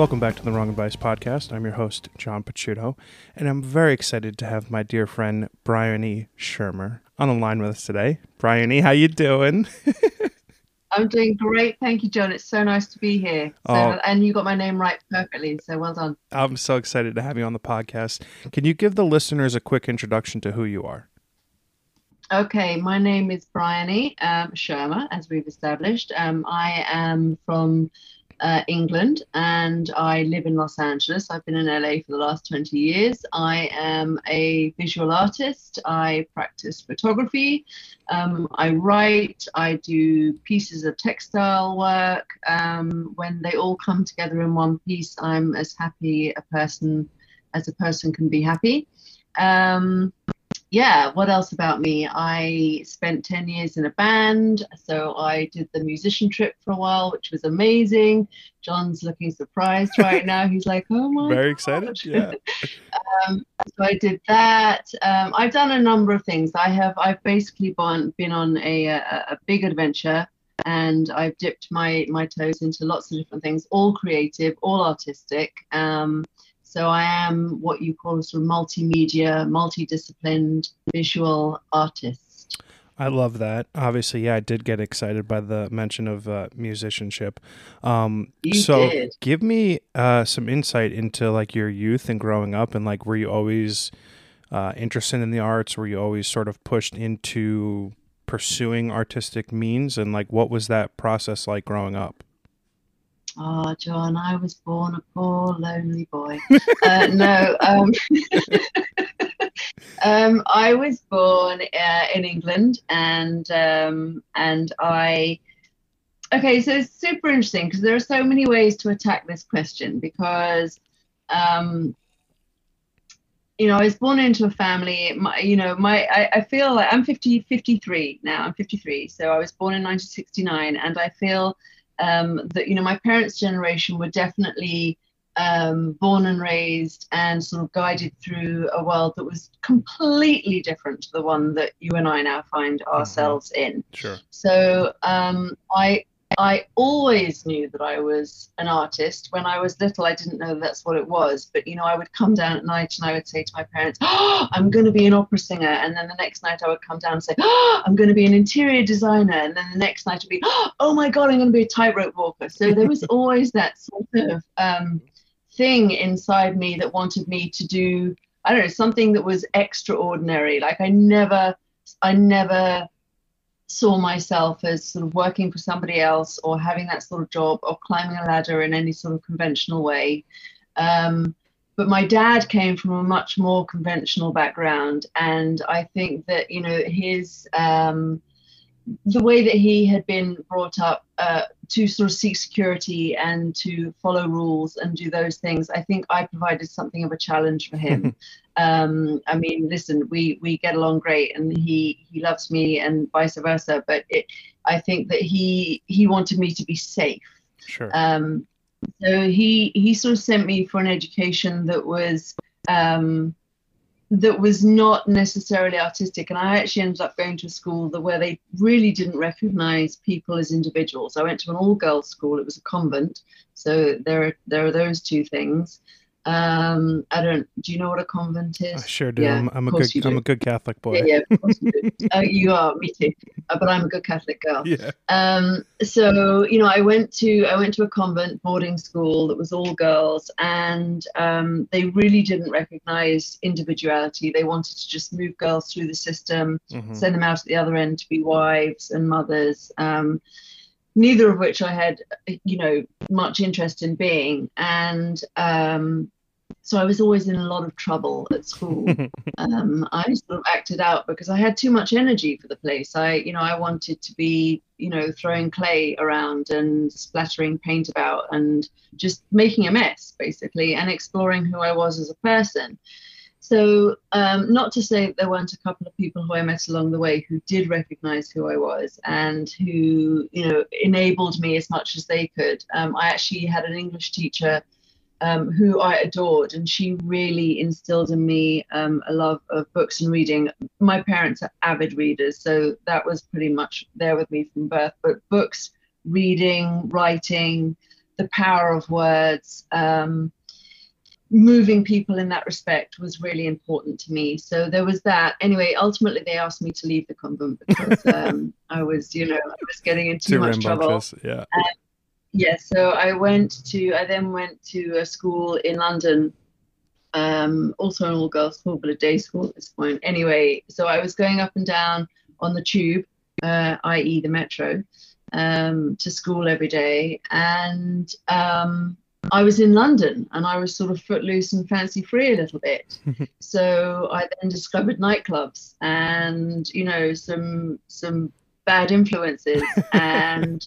Welcome back to the Wrong Advice Podcast. I'm your host, John Pachuto, and I'm very excited to have my dear friend Bryony Shearmur on the line with us today. Bryony, how you doing? I'm doing great. Thank you, John. It's so nice to be here. So, Oh. And you got my name right perfectly. So well done. I'm so excited to have you on the podcast. Can you give the listeners a quick introduction to who you are? Okay, my name is Bryony um, Shearmur, as we've established. Um, I am from uh, England and I live in Los Angeles. I've been in LA for the last 20 years. I am a visual artist. I practice photography. Um, I write. I do pieces of textile work. Um, when they all come together in one piece, I'm as happy a person as a person can be happy. Um, yeah, what else about me? I spent 10 years in a band, so I did the musician trip for a while, which was amazing. John's looking surprised right now. He's like, oh my Very God. excited. Yeah. Um, so I did that. Um, I've done a number of things. I have I've basically been, been on a, a, a big adventure and I've dipped my, my toes into lots of different things, all creative, all artistic. Um, so I am what you call a sort of multimedia, multidisciplined visual artist. I love that. Obviously, yeah, I did get excited by the mention of uh, musicianship. Um, You so, did. give me uh, some insight into like your youth and growing up, and like, were you always uh, interested in the arts? Were you always sort of pushed into pursuing artistic means? And like, what was that process like growing up? Oh, John, I was born a poor, lonely boy. Uh, no, um, um, I was born uh, in England, and um, and I. Okay, so it's super interesting because there are so many ways to attack this question because, um, you know, I was born into a family. My, you know, my I, I feel like I'm 50, 53 now. I'm 53, so I was born in 1969, and I feel um, that you know my parents' generation were definitely um, born and raised and sort of guided through a world that was completely different to the one that you and I now find ourselves in. Sure. So um, I I always knew that I was an artist. When I was little, I didn't know that's what it was. But you know, I would come down at night and I would say to my parents, oh, "I'm going to be an opera singer," and then the next night I would come down and say, oh, "I'm going to be an interior designer," and then the next night would be, "Oh my God, I'm going to be a tightrope walker." So there was always that sort of um, thing inside me that wanted me to do, I don't know, something that was extraordinary. Like I never, I never saw myself as sort of working for somebody else or having that sort of job or climbing a ladder in any sort of conventional way. Um, but my dad came from a much more conventional background, and I think that you know his um, the way that he had been brought up uh, to sort of seek security and to follow rules and do those things, I think I provided something of a challenge for him. um, I mean, listen, we we get along great, and he he loves me, and vice versa. But it, I think that he he wanted me to be safe. Sure. Um, so he he sort of sent me for an education that was um, that was not necessarily artistic, and I actually ended up going to a school that where they really didn't recognise people as individuals. I went to an all-girls school; it was a convent, so there are there are those two things. Um, I don't. Do you know what a convent is? I sure do. yeah, I'm, I'm a good I'm a good Catholic boy. Yeah, yeah, of course you do. uh, you are, me too. Uh, but I'm a good Catholic girl. Yeah. Um, so you know, I went to I went to a convent boarding school that was all girls, and um, they really didn't recognise individuality. They wanted to just move girls through the system, Mhm. send them out at the other end to be wives and mothers. Um, neither of which I had, you know, much interest in being, and um, so I was always in a lot of trouble at school um, I sort of acted out because I had too much energy for the place. I, you know, I wanted to be, you know, throwing clay around and splattering paint about and just making a mess, basically, and exploring who I was as a person. So, um, not to say that there weren't a couple of people who I met along the way who did recognize who I was and who, you know, enabled me as much as they could. Um, I actually had an English teacher um, who I adored, and she really instilled in me um, a love of books and reading. My parents are avid readers, so that was pretty much there with me from birth. But books, reading, writing, the power of words. Um, moving people in that respect was really important to me. So there was that. Anyway, ultimately they asked me to leave the convent because um, I was, you know, I was getting in too, too much trouble. Yeah. And, yeah. So I went to. I then went to a school in London. Um, also an all-girls school, but a day school at this point. Anyway, so I was going up and down on the tube, uh, i.e., the metro, um, to school every day, and um, I was in London and I was sort of footloose and fancy free a little bit. so I then discovered nightclubs and you know some some bad influences and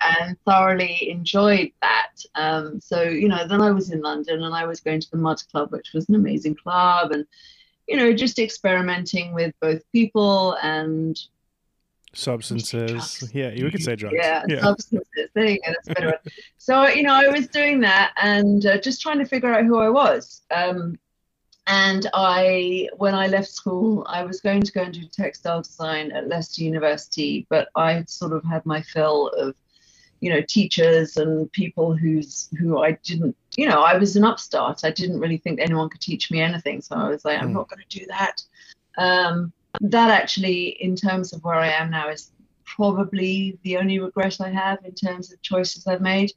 and thoroughly enjoyed that. Um, so you know then I was in London and I was going to the Mud Club, which was an amazing club, and you know just experimenting with both people and substances. Yeah, you could say drugs. Yeah, yeah. substances. There you go. That's a better. one. so you know, I was doing that and uh, just trying to figure out who I was. Um, and I, when I left school, I was going to go and do textile design at Leicester University, but I sort of had my fill of, you know, teachers and people who's who I didn't, you know, I was an upstart. I didn't really think anyone could teach me anything, so I was like. I'm hmm. not going to do that. Um, that actually, in terms of where I am now, is probably the only regret I have in terms of choices I've made.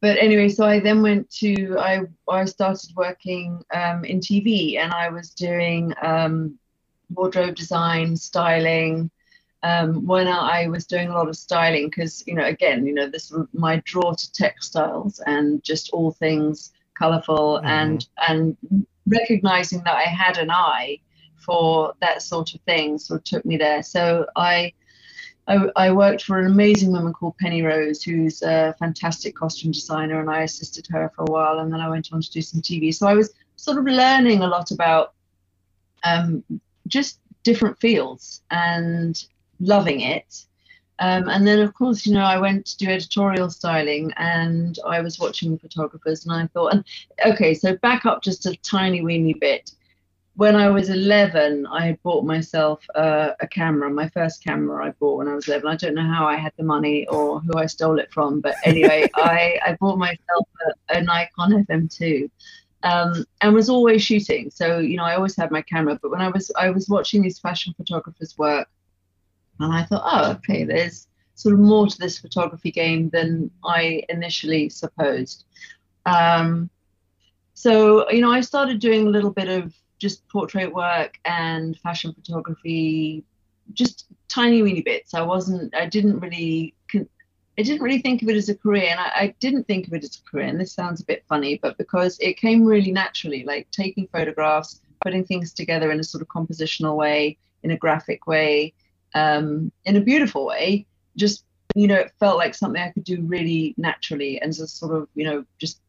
But anyway, so I then went to I I started working um, in TV and I was doing um, wardrobe design, styling. Um, when I was doing a lot of styling, because you know, again, you know, this my draw to textiles and just all things colorful mm-hmm. and and recognizing that I had an eye for that sort of thing sort of took me there. So I, I, I worked for an amazing woman called Penny Rose, who's a fantastic costume designer, and I assisted her for a while, and then I went on to do some TV. So I was sort of learning a lot about um, just different fields and loving it. Um, and then, of course, you know, I went to do editorial styling and I was watching photographers and I thought, and okay, so back up just a tiny weeny bit when I was 11, I had bought myself uh, a camera. My first camera I bought when I was 11. I don't know how I had the money or who I stole it from, but anyway, I, I bought myself a, a Nikon FM2 um, and was always shooting. So you know, I always had my camera. But when I was I was watching these fashion photographers work, and I thought, oh, okay, there's sort of more to this photography game than I initially supposed. Um, so you know, I started doing a little bit of just portrait work and fashion photography, just tiny weeny bits. I wasn't, I didn't really, I didn't really think of it as a career, and I, I, didn't think of it as a career. And this sounds a bit funny, but because it came really naturally, like taking photographs, putting things together in a sort of compositional way, in a graphic way, um, in a beautiful way. Just you know, it felt like something I could do really naturally, and just sort of you know, just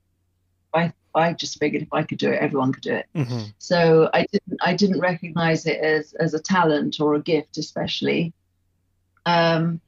by I just figured if I could do it, everyone could do it. Mm-hmm. So I didn't I didn't recognize it as as a talent or a gift, especially. Um,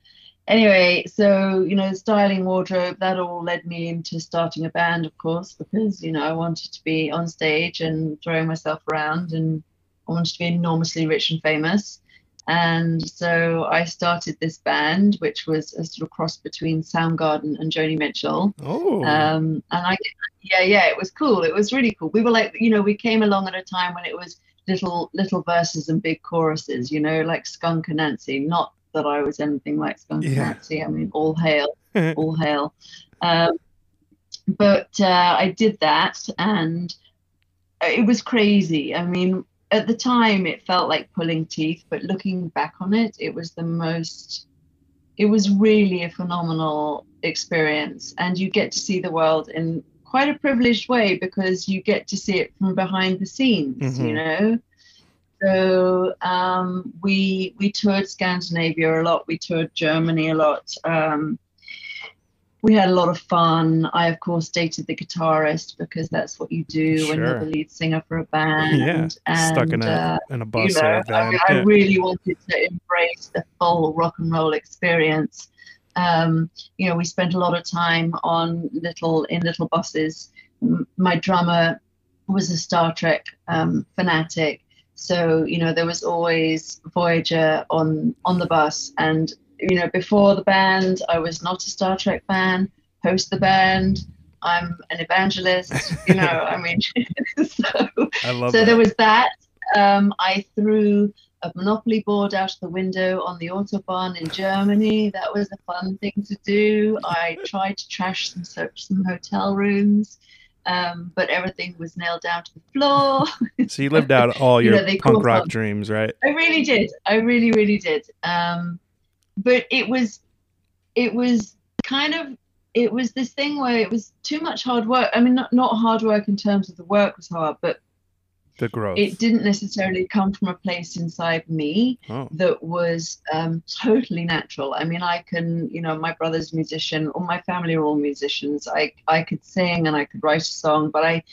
anyway, so you know, styling wardrobe that all led me into starting a band, of course, because you know I wanted to be on stage and throwing myself around, and I wanted to be enormously rich and famous. And so I started this band, which was a sort of cross between Soundgarden and Joni Mitchell. Oh. Um, and I, yeah, yeah, it was cool. It was really cool. We were like, you know, we came along at a time when it was little little verses and big choruses, you know, like Skunk Anansie. Not that I was anything like Skunk yeah. Nancy. I mean, all hail, all hail. Um, but uh, I did that, and it was crazy. I mean, at the time it felt like pulling teeth, but looking back on it, it was the most, it was really a phenomenal experience. And you get to see the world in quite a privileged way because you get to see it from behind the scenes, mm-hmm. you know? So um, we we toured Scandinavia a lot. We toured Germany a lot. Um, we had a lot of fun. I, of course, dated the guitarist because that's what you do sure. when you're the lead singer for a band. Yeah, and, stuck in a uh, in a bus you know, or a van. I. I, really wanted to embrace the full rock and roll experience. Um, you know, we spent a lot of time on little in little buses. My drummer was a Star Trek um, fanatic, so you know there was always Voyager on on the bus, and you know, before the band, I was not a Star Trek fan. Post the band, I'm an evangelist. You know, I mean, so, I so there was that. Um, I threw a monopoly board out of the window on the autobahn in Germany. That was a fun thing to do. I tried to trash some so- some hotel rooms, um, but everything was nailed down to the floor. so you lived out all You your know, punk rock dreams, right? I really did. I really, really did. Um, but it was, it was kind of, it was this thing where it was too much hard work. I mean, not not hard work in terms of the work was hard, but The growth. it didn't necessarily come from a place inside me oh, that was um, totally natural. I mean, I can, you know, my brother's a musician, all my family are all musicians. I I could sing and I could write a song, but I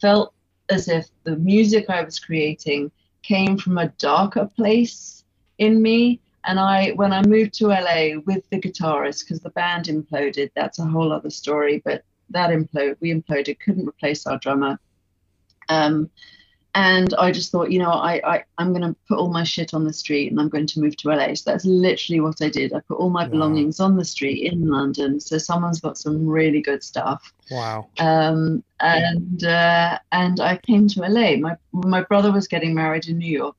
felt as if the music I was creating came from a darker place in me. And I, when I moved to LA with the guitarist, because the band imploded, that's a whole other story. But that imploded, we imploded, couldn't replace our drummer. Um, and I just thought, you know, I, I I'm going to put all my shit on the street and I'm going to move to LA. So that's literally what I did. I put all my Wow. belongings on the street in London. So someone's got some really good stuff. wow. Um, and uh, and I came to LA. My my brother was getting married in New York,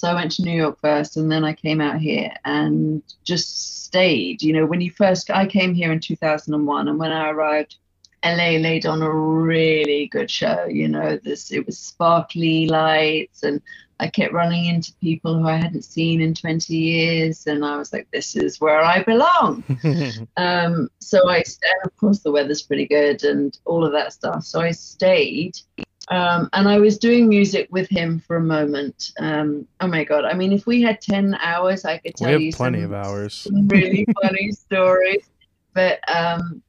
so I went to New York first, and then I came out here and just stayed. You know, when you first I came here in 2001, and when I arrived, LA laid on a really good show. You know, this it was sparkly lights, and I kept running into people who I hadn't seen in 20 years, and I was like, this is where I belong. Um, so I, and of course, the weather's pretty good and all of that stuff. So I stayed, um, and I was doing music with him for a moment. Um, oh my God! I mean, if we had ten hours, I could we tell have you plenty some, of hours. really funny stories. But um,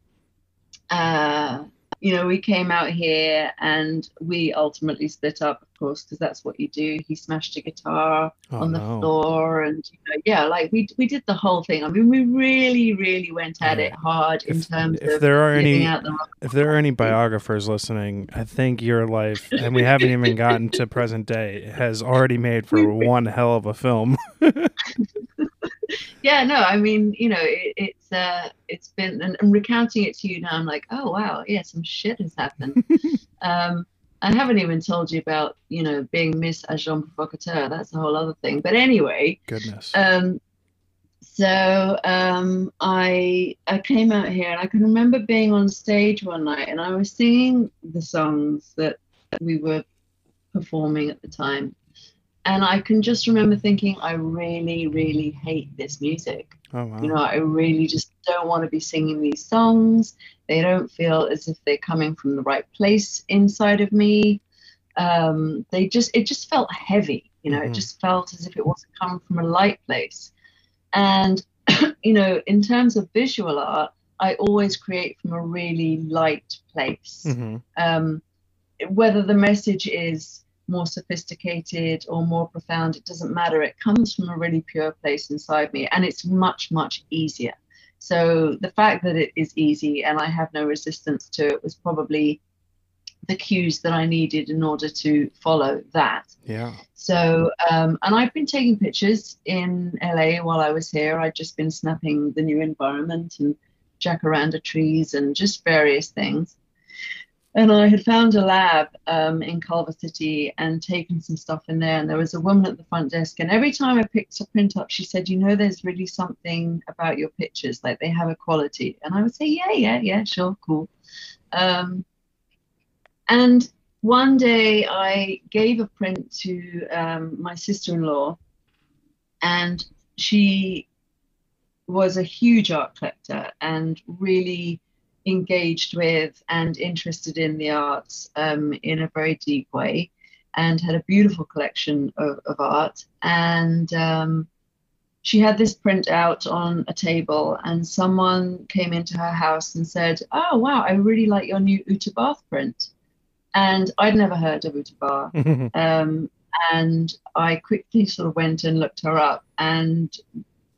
uh, you know, we came out here and we ultimately split up, of course, because that's what you do. He smashed a guitar Oh, on the no. floor and you know, yeah like we we did the whole thing i mean we really really went at Yeah. it hard in If, terms if of there are any out the if there are any biographers listening, I think your life, and we haven't even gotten to present day, has already made for one hell of a film. yeah no i mean you know it, it's uh it's been and, and recounting it to you now i'm like oh wow yeah some shit has happened um i haven't even told you about you know being miss agent provocateur that's a whole other thing but anyway Goodness. Um, so um, I I came out here and I can remember being on stage one night and I was singing the songs that we were performing at the time. And I can just remember thinking, I really, really hate this music. oh wow. You know, I really just don't want to be singing these songs. They don't feel as if they're coming from the right place inside of me. Um, they just, it just felt heavy. You know, Mhm. it just felt as if it wasn't coming from a light place. And, you know, in terms of visual art, I always create from a really light place hmm um, whether the message is more sophisticated or more profound, it doesn't matter. It comes from a really pure place inside me, and it's much, much easier. So the fact that it is easy and I have no resistance to it was probably the cues that I needed in order to follow that. Yeah. So, um, and I've been taking pictures in LA while I was here. I'd just been snapping the new environment and jacaranda trees and just various things. And I had found a lab um, in Culver City and taken some stuff in there. And there was a woman at the front desk. And every time I picked a print up, she said, You know, there's really something about your pictures, like they have a quality. And I would say, Yeah, yeah, yeah, sure, cool. Um, and one day I gave a print to um, my sister in law, and she was a huge art collector and really engaged with and interested in the arts um, in a very deep way and had a beautiful collection of, of art. And um, she had this print out on a table, and someone came into her house and said, Oh, wow, I really like your new Uta Barth print. And I'd never heard of Uta Barth. Um, and I quickly sort of went and looked her up and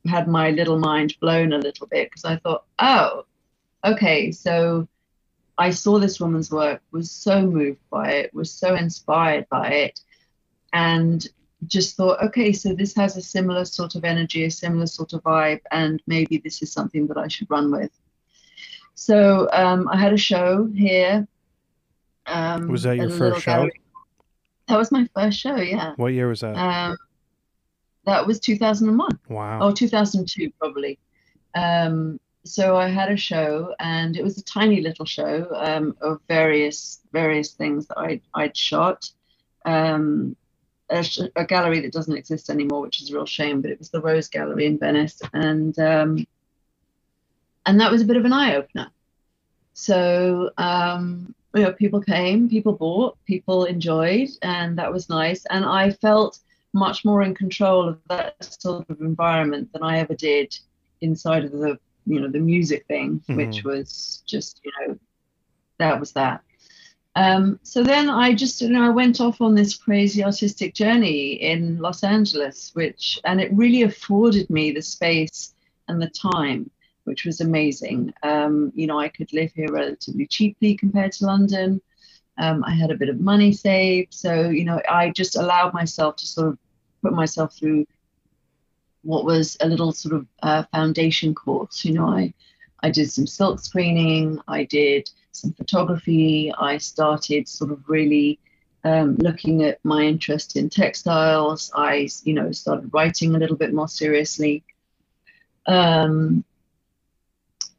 had my little mind blown a little bit because I thought, oh, okay, so I saw this woman's work, was so moved by it, was so inspired by it, and just thought, okay, so this has a similar sort of energy, a similar sort of vibe, and maybe this is something that I should run with. So um, I had a show here. Um, Was that your first show? gallery. That was my first show, yeah. What year was that? Um, that was 2001 wow. or 2002 probably. Um, so I had a show, and it was a tiny little show um, of various various things that I'd, I'd shot. Um, a, sh- a gallery that doesn't exist anymore, which is a real shame, but it was the Rose Gallery in Venice, and um, and that was a bit of an eye opener. So um, you know, people came, people bought, people enjoyed, and that was nice. And I felt much more in control of that sort of environment than I ever did inside of the you know the music thing, which was just you know that was that. Um, so then I just you know I went off on this crazy artistic journey in Los Angeles, which and it really afforded me the space and the time, which was amazing. Um, you know I could live here relatively cheaply compared to London. Um, I had a bit of money saved, so you know I just allowed myself to sort of put myself through what was a little sort of uh, foundation course. You know, I I did some silk screening, I did some photography, I started sort of really um, looking at my interest in textiles. I you know started writing a little bit more seriously. Um,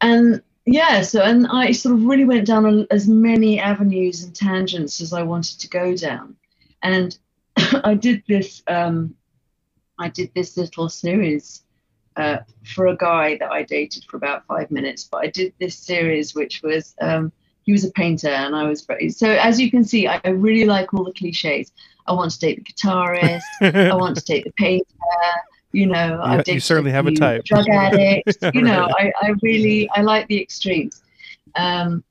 and yeah, so and I sort of really went down as many avenues and tangents as I wanted to go down, and I did this. Um, I did this little series uh, for a guy that I dated for about five minutes, but I did this series which was um, he was a painter and I was very so as you can see I, really like all the cliches. I want to date the guitarist. I want to date the painter. You know, You- I've you certainly have a type. Drug addict. You know, Right. I, I really I like the extremes. Um,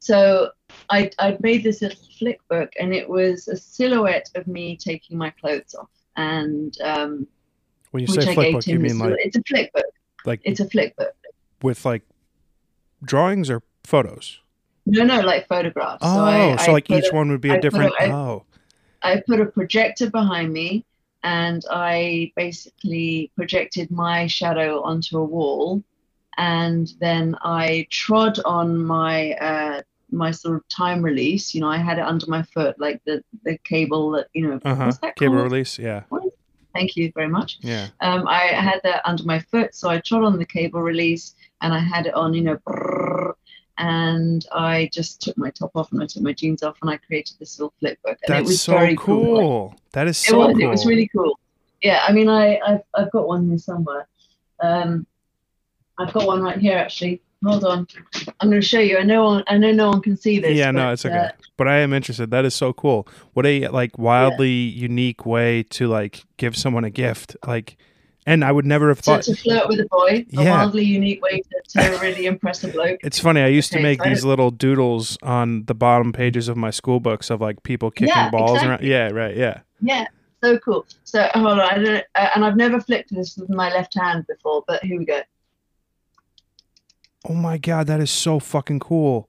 so I I made this little flick book, and it was a silhouette of me taking my clothes off, and um, when you say I book, you mean like it's a flick book. like It's a flick book. with like drawings or photos? No, no, like photographs. Oh, so, I, so I like each a- one would be I a a- different. Oh, I put a projector behind me and I basically projected my shadow onto a wall and then I trod on my uh, my sort of time release. You know, I had it under my foot, like the, the cable that, you know, uh huh. that Cable called? release. Yeah, Thank you very much. yeah. Um, I had that under my foot, so I trod on the cable release and I had it on, you know, brrrr, and I just took my top off and I took my jeans off and I created this little flip book. And it was so very cool. cool. That is It was, cool. it was really cool. Yeah, I mean, I, I've, I've got one here somewhere. Um, I've got one right here actually. Hold on, I'm going to show you. I know, one, I know, no one can see this. yeah, no, it's okay. uh, but I am interested. That is so cool. What a like wildly unique way to like give someone a gift. Like, and I would never have to, thought. to flirt with a boy, a Yeah. wildly unique way to, to really impress a bloke. It's funny. I used to make so these little doodles on the bottom pages of my school books of like people kicking Yeah, balls around. Yeah, right. Yeah. Yeah, so cool. So hold on, I don't, uh, and I've never flicked this with my left hand before, but here we go. Oh my god, that is so fucking cool.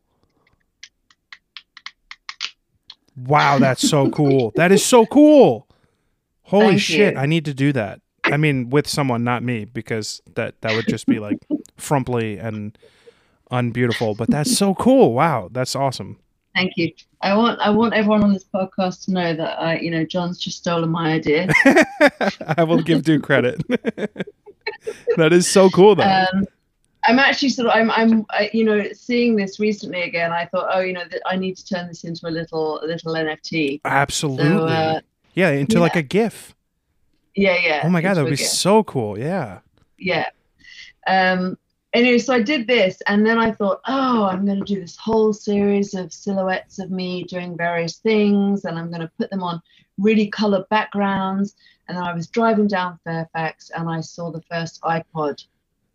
Wow, that's so cool. That is so cool. Holy Thank shit, you. I need to do that. I mean, with someone, not me, because that that would just be like frumply and unbeautiful. But that's so cool. Wow, that's awesome. Thank you. I want I want everyone on this podcast to know that I, you know, John's just stolen my idea. I will give due credit. that is so cool, though. Um, I'm actually sort of I'm I'm I, you know seeing this recently again. I thought, oh, you know, that I need to turn this into a little a little NFT. Absolutely. So uh, yeah, into like a GIF. yeah, yeah. Oh my god, that would be so cool. Yeah. yeah. Um, anyway, so I did this, and then I thought, oh, I'm going to do this whole series of silhouettes of me doing various things, and I'm going to put them on really colored backgrounds. And then I was driving down Fairfax, and I saw the first iPod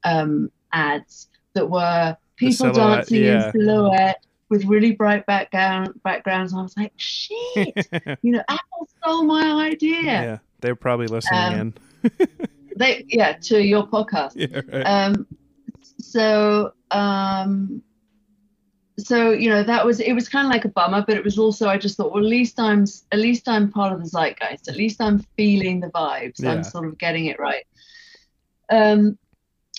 um, ads that were people dancing yeah. in silhouette with really bright background backgrounds. And I was like, shit, you know, Apple stole my idea. yeah. They're probably listening Um, in. They, yeah, to your podcast. Yeah, right. um so um so you know that was it was kind of like a bummer but it was also i just thought well at least i'm at least i'm part of the zeitgeist at least i'm feeling the vibes Yeah. i'm sort of getting it right um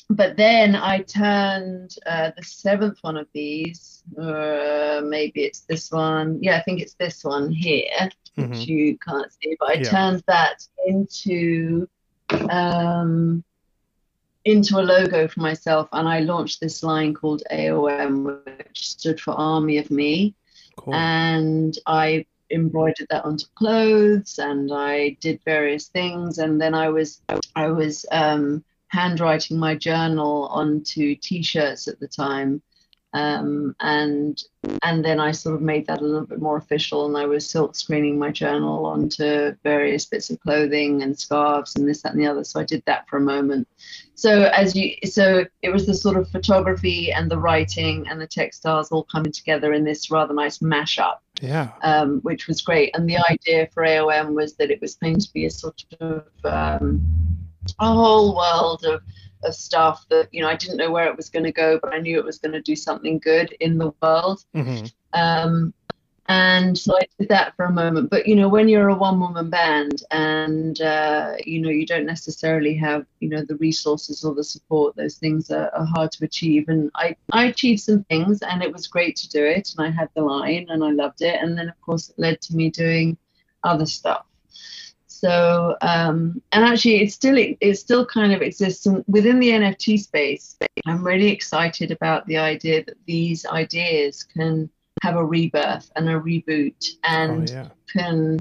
but then I turned uh, the seventh one of these, uh, maybe it's this one. Yeah, I think it's this one here, Mhm. which you can't see, but I Yeah. turned that into um, into a logo for myself, and I launched this line called AOM, which stood for Army of Me Cool. and I embroidered that onto clothes and I did various things and then I was I was um, handwriting my journal onto t-shirts at the time. Um, and and then I sort of made that a little bit more official and I was silk screening my journal onto various bits of clothing and scarves and this that and the other. So I did that for a moment. So as you so it was the sort of photography and the writing and the textiles all coming together in this rather nice mashup yeah. um, which was great. And the idea for aom was that it was going to be a sort of um, a whole world of of stuff that you know I didn't know where it was going to go but I knew it was going to do something good in the world hmm um, and so I did that for a moment. But you know, when you're a one-woman band and uh, you know you don't necessarily have you know the resources or the support, those things are, are hard to achieve. And I I achieved some things, and it was great to do it. And I had the line, and I loved it. And then of course it led to me doing other stuff. So um, and actually, it still it still kind of exists and within the NFT space. I'm really excited about the idea that these ideas can have a rebirth and a reboot Oh and yeah. can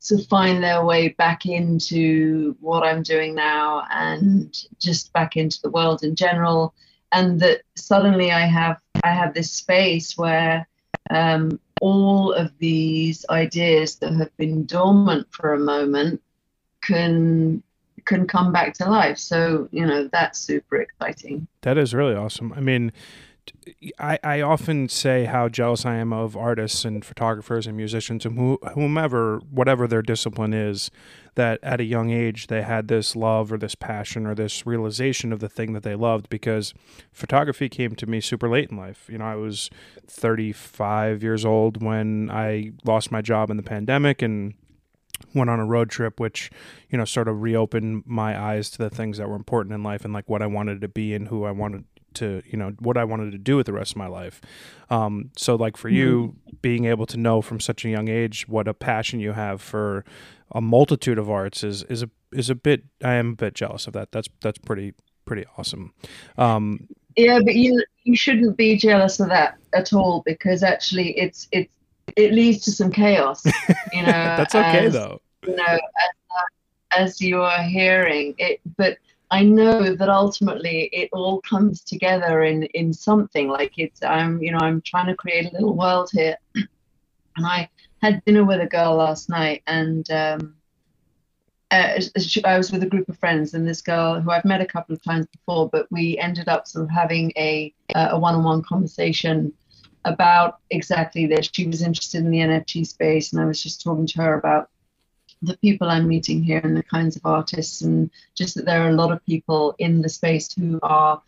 sort of find their way back into what I'm doing now and just back into the world in general. And that suddenly I have I have this space where um, all of these ideas that have been dormant for a moment can can come back to life. So you know that's super exciting. That is really awesome. I mean, I, I often say how jealous I am of artists and photographers and musicians and who, whomever, whatever their discipline is, that at a young age they had this love or this passion or this realization of the thing that they loved because photography came to me super late in life. You know, I was 35 years old when I lost my job in the pandemic and went on a road trip which you know sort of reopened my eyes to the things that were important in life and like what I wanted to be and who I wanted to you know what I wanted to do with the rest of my life. Um so like for you being able to know from such a young age what a passion you have for a multitude of arts is is a is a bit I am a bit jealous of that. That's that's pretty pretty awesome. Um Yeah, but you you shouldn't be jealous of that at all because actually it's it's it leads to some chaos. You know, that's okay as, though. You know, as, as you are hearing it, but I know that ultimately it all comes together in in something. Like it's I'm you know I'm trying to create a little world here, and I had dinner with a girl last night and. um uh, I was with a group of friends, and this girl who I've met a couple of times before, but we ended up sort of having a uh, a one-on-one conversation about exactly this. She was interested in the NFT space, and I was just talking to her about the people I'm meeting here and the kinds of artists, and just that there are a lot of people in the space who are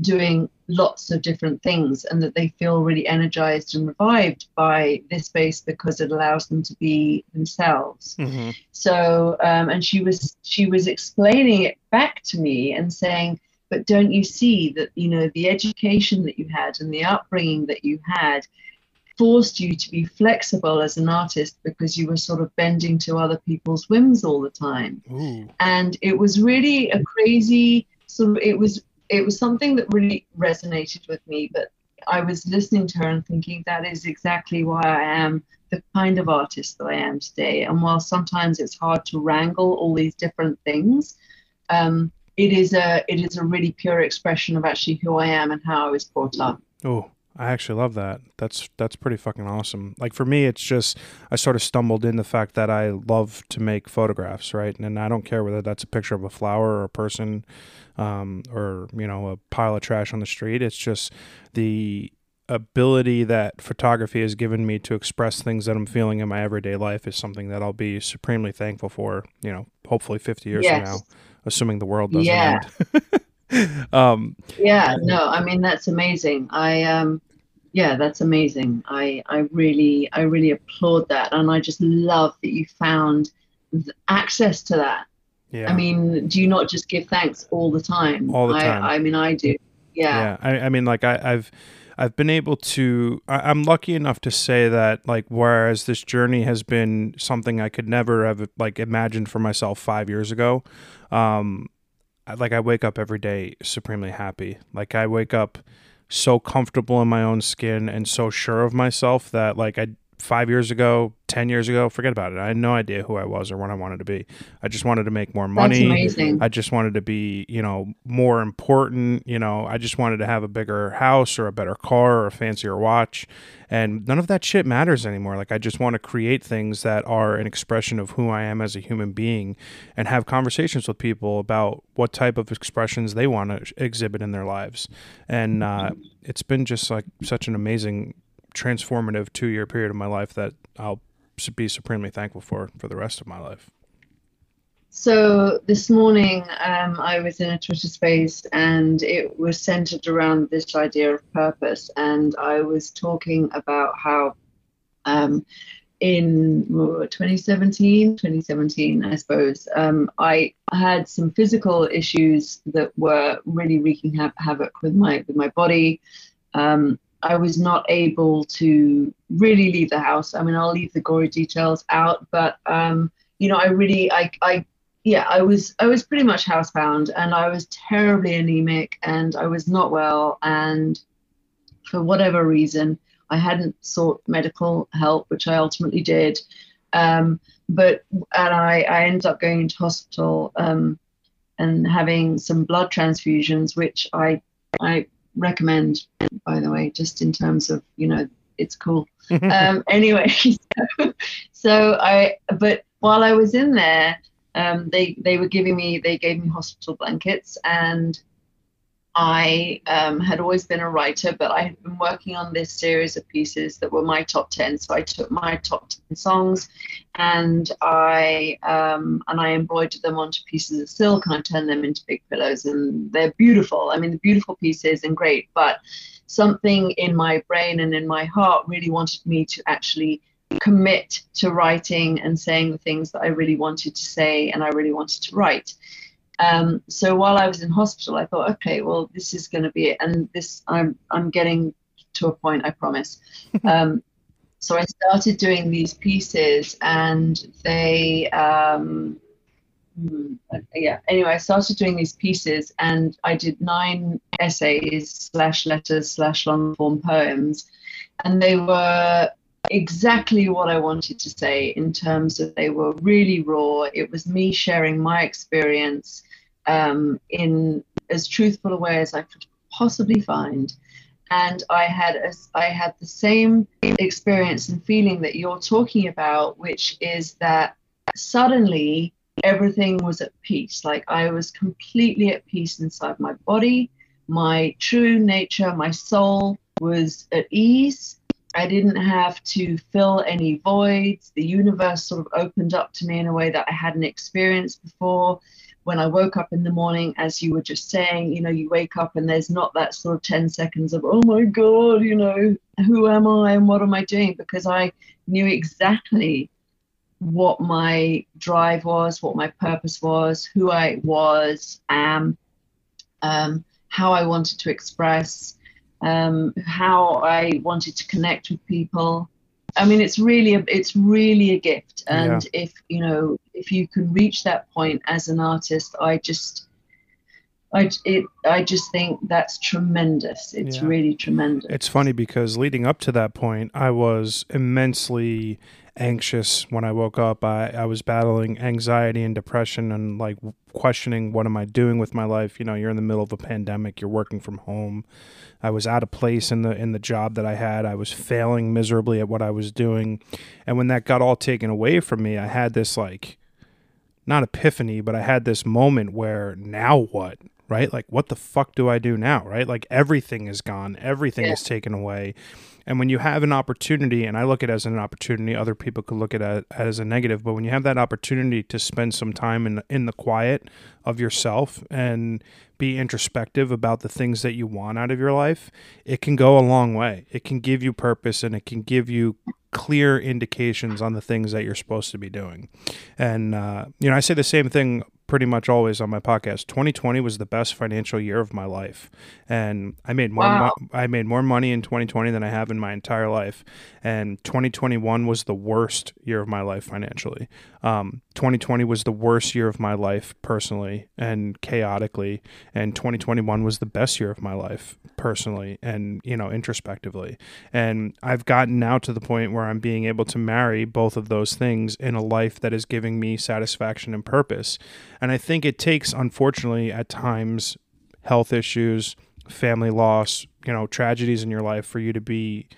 doing lots of different things and that they feel really energized and revived by this space because it allows them to be themselves. Hmm so um, and she was she was explaining it back to me and saying but don't you see that you know the education that you had and the upbringing that you had forced you to be flexible as an artist because you were sort of bending to other people's whims all the time. Ooh. and it was really a crazy sort of it was it was something that really resonated with me but i was listening to her and thinking that is exactly why i am the kind of artist that i am today. And while sometimes it's hard to wrangle all these different things um, it is a it is a really pure expression of actually who i am and how i was brought up. Oh, I actually love that. That's that's pretty fucking awesome. Like for me, it's just I sort of stumbled in the fact that I love to make photographs, right? And I don't care whether that's a picture of a flower or a person, um, or you know a pile of trash on the street. It's just the ability that photography has given me to express things that I'm feeling in my everyday life is something that I'll be supremely thankful for. You know, hopefully 50 years from now, assuming the world doesn't Yeah. end. um, yeah no i mean that's amazing i um yeah that's amazing i i really i really applaud that and i just love that you found access to that Yeah. I mean, do you not just give thanks all the time? All the time. I, I mean, I do. Yeah. yeah I, I mean like I, i've i've been able to I, i'm lucky enough to say that like whereas this journey has been something i could never have like imagined for myself five years ago um like i wake up every day supremely happy. Like i wake up so comfortable in my own skin and so sure of myself that like i five years ago 10 years ago forget about it i had no idea who i was or what i wanted to be i just wanted to make more money. I just wanted to be, you know, more important. You know, I just wanted to have a bigger house or a better car or a fancier watch. And none of that shit matters anymore. Like, I just want to create things that are an expression of who I am as a human being and have conversations with people about what type of expressions they want to exhibit in their lives. And uh, it's been just like such an amazing, transformative two year period of my life that I'll be supremely thankful for for the rest of my life. So this morning, um, I was in a Twitter space and it was centered around this idea of purpose. And I was talking about how um, in uh, 2017, 2017, I suppose, um, I had some physical issues that were really wreaking ha- havoc with my with my body. Um, I was not able to really leave the house. I mean, I'll leave the gory details out, but um, you know, I really, I, I yeah, I was I was pretty much housebound and I was terribly anemic and I was not well and for whatever reason I hadn't sought medical help, which I ultimately did. Um, but and I, I ended up going into hospital um, and having some blood transfusions, which I I recommend, by the way, just in terms of you know it's cool. um, anyway, so, so I but while I was in there um, they they were giving me they gave me hospital blankets and I um, had always been a writer, but I had been working on this series of pieces that were my top ten. So I took my top ten songs, and I um, and I embroidered them onto pieces of silk, and I turned them into big pillows, and they're beautiful. I mean, they're beautiful pieces and great, but something in my brain and in my heart really wanted me to actually commit to writing and saying the things that I really wanted to say and I really wanted to write. Um, so while I was in hospital, I thought, okay, well, this is going to be it, and this I'm I'm getting to a point, I promise. Um, so I started doing these pieces, and they, um, hmm, yeah. Anyway, I started doing these pieces, and I did nine essays slash letters slash long form poems, and they were exactly what I wanted to say in terms of they were really raw. It was me sharing my experience um, in as truthful a way as I could possibly find. And I had a, I had the same experience and feeling that you're talking about, which is that suddenly everything was at peace. Like I was completely at peace inside my body. My true nature, my soul was at ease I didn't have to fill any voids. The universe sort of opened up to me in a way that I hadn't experienced before. When I woke up in the morning, as you were just saying, you know, you wake up and there's not that sort of 10 seconds of, oh my God, you know, who am I and what am I doing? Because I knew exactly what my drive was, what my purpose was, who I was, am, um, how I wanted to express um, how I wanted to connect with people. I mean, it's really a, it's really a gift, and yeah. if you know if you can reach that point as an artist, I just I it I just think that's tremendous. It's yeah. really tremendous. It's funny because leading up to that point, I was immensely anxious when I woke up. I, I was battling anxiety and depression and like questioning what am I doing with my life. You know, you're in the middle of a pandemic, you're working from home. I was out of place in the in the job that I had. I was failing miserably at what I was doing. And when that got all taken away from me, I had this like not epiphany, but I had this moment where now what? Right? Like what the fuck do I do now? Right? Like everything is gone. Everything yeah. is taken away and when you have an opportunity, and I look at it as an opportunity, other people could look at it as a negative, but when you have that opportunity to spend some time in in the quiet of yourself and be introspective about the things that you want out of your life, it can go a long way. It can give you purpose and it can give you clear indications on the things that you're supposed to be doing. And uh, you know, I say the same thing pretty much always on my podcast. 2020 was the best financial year of my life, and I made more. Wow. Mo- I made more money in 2020 than I have in my entire life, and 2021 was the worst year of my life financially. Um, 2020 was the worst year of my life personally and chaotically, and 2021 was the best year of my life personally and you know introspectively. And I've gotten now to the point where I'm being able to marry both of those things in a life that is giving me satisfaction and purpose. And I think it takes, unfortunately, at times, health issues, family loss, you know, tragedies in your life for you to be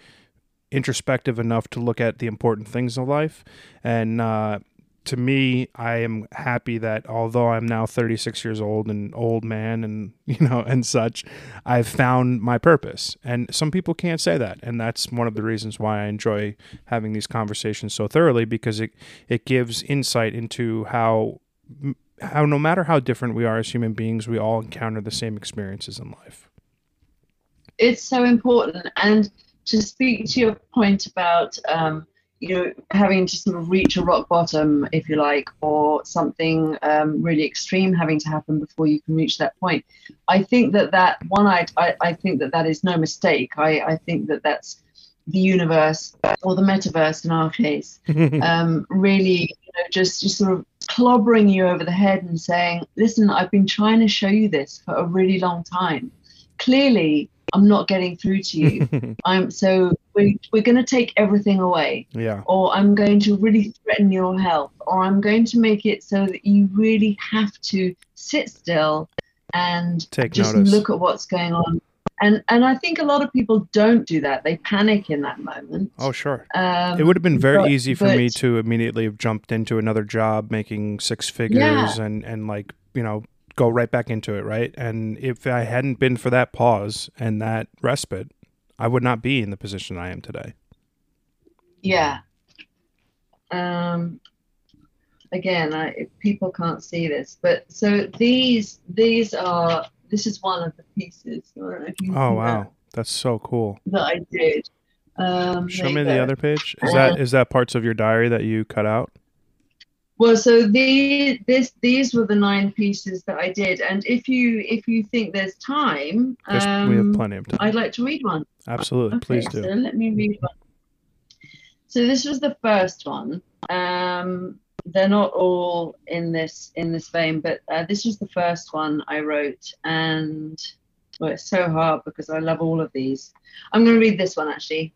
introspective enough to look at the important things in life. And uh, to me, I am happy that although I'm now 36 years old and old man and you know and such, I've found my purpose. And some people can't say that, and that's one of the reasons why I enjoy having these conversations so thoroughly because it it gives insight into how how no matter how different we are as human beings, we all encounter the same experiences in life. It's so important, and to speak to your point about um, you know, having to sort of reach a rock bottom, if you like, or something um, really extreme having to happen before you can reach that point. I think that that one, I, I, I think that that is no mistake. I, I think that that's the universe or the metaverse in our case, um, really, you know, just just sort of clobbering you over the head and saying, "Listen, I've been trying to show you this for a really long time. Clearly, I'm not getting through to you. I'm so we we're going to take everything away. Yeah. Or I'm going to really threaten your health. Or I'm going to make it so that you really have to sit still and Take just notice. look at what's going on. And and I think a lot of people don't do that. They panic in that moment. Oh, sure. Um, It would have been very but- easy for me to immediately have jumped into another job making six figures and, and like, you know, go right back into it, right? And if I hadn't been for that pause and that respite, I would not be in the position I am today. Yeah. Um, again, I, people can't see this, but so these these are this is one of the pieces. I don't know if you Oh wow. That's so cool. that, that I did. Um, Show me you the go. other page. Is Uh, that is that parts of your diary that you cut out? Well, so these this these were the nine pieces that I did, and if you if you think there's time, There's, we have um, plenty of time. I'd like to read one. Absolutely. Okay, Please so do. let me read one. So this was the first one. Um, they're not all in this in this vein, but uh, this was the first one I wrote, and well, it's so hard because I love all of these. I'm going to read this one actually.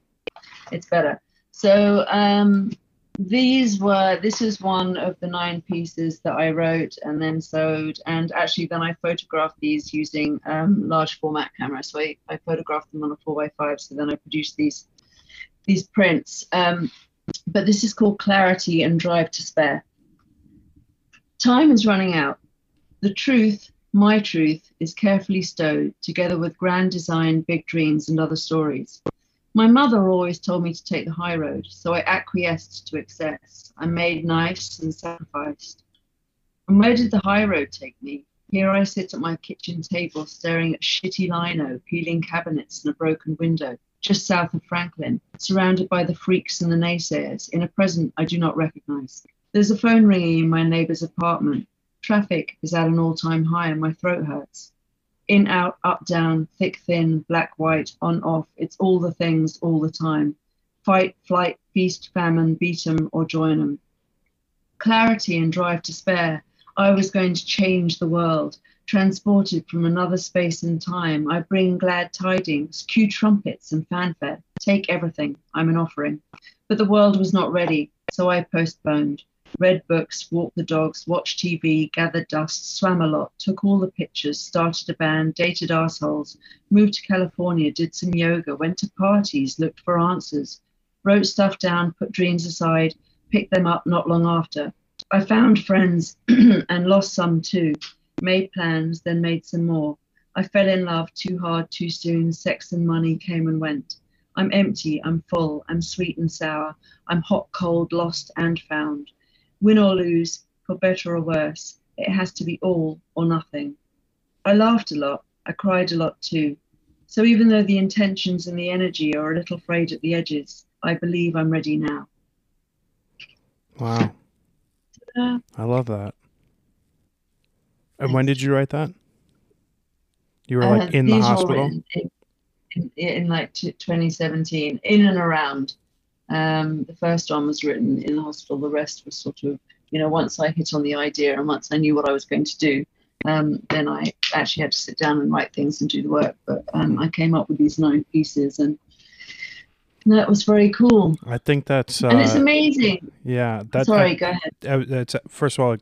It's better. So um, these were this is one of the nine pieces that I wrote and then sewed, and actually then I photographed these using um, large format camera. So I, I photographed them on a four by five. So then I produced these these prints. Um, but this is called Clarity and Drive to Spare. Time is running out. The truth, my truth, is carefully stowed together with grand design, big dreams, and other stories. My mother always told me to take the high road, so I acquiesced to excess. I made nice and sacrificed. And where did the high road take me? Here I sit at my kitchen table staring at shitty lino, peeling cabinets and a broken window, just south of Franklin, surrounded by the freaks and the naysayers, in a present I do not recognize. There's a phone ringing in my neighbor's apartment. Traffic is at an all time high and my throat hurts. In, out, up, down, thick, thin, black, white, on, off. It's all the things all the time. Fight, flight, feast, famine, beat 'em or join 'em. Clarity and drive to spare. I was going to change the world. Transported from another space and time, I bring glad tidings, cue trumpets and fanfare. Take everything, I'm an offering. But the world was not ready, so I postponed. Read books, walked the dogs, watched TV, gathered dust, swam a lot, took all the pictures, started a band, dated assholes, moved to California, did some yoga, went to parties, looked for answers, wrote stuff down, put dreams aside, picked them up not long after. I found friends and lost some too, made plans, then made some more. I fell in love too hard, too soon, sex and money came and went. I'm empty, I'm full, I'm sweet and sour, I'm hot, cold, lost and found. Win or lose, for better or worse, it has to be all or nothing. I laughed a lot, I cried a lot too. So even though the intentions and the energy are a little frayed at the edges, I believe I'm ready now. Wow. Uh, I love that. And when did you write that? You were like Uh, in the hospital. In, in, in like t- 2017, in and around. Um, the first one was written in the hospital. The rest was sort of, you know, once I hit on the idea and once I knew what I was going to do, um, then I actually had to sit down and write things and do the work. But um, I came up with these nine pieces, and that was very cool. I think that's and it's uh, amazing. yeah. That Sorry, go ahead. uh, that's first of all,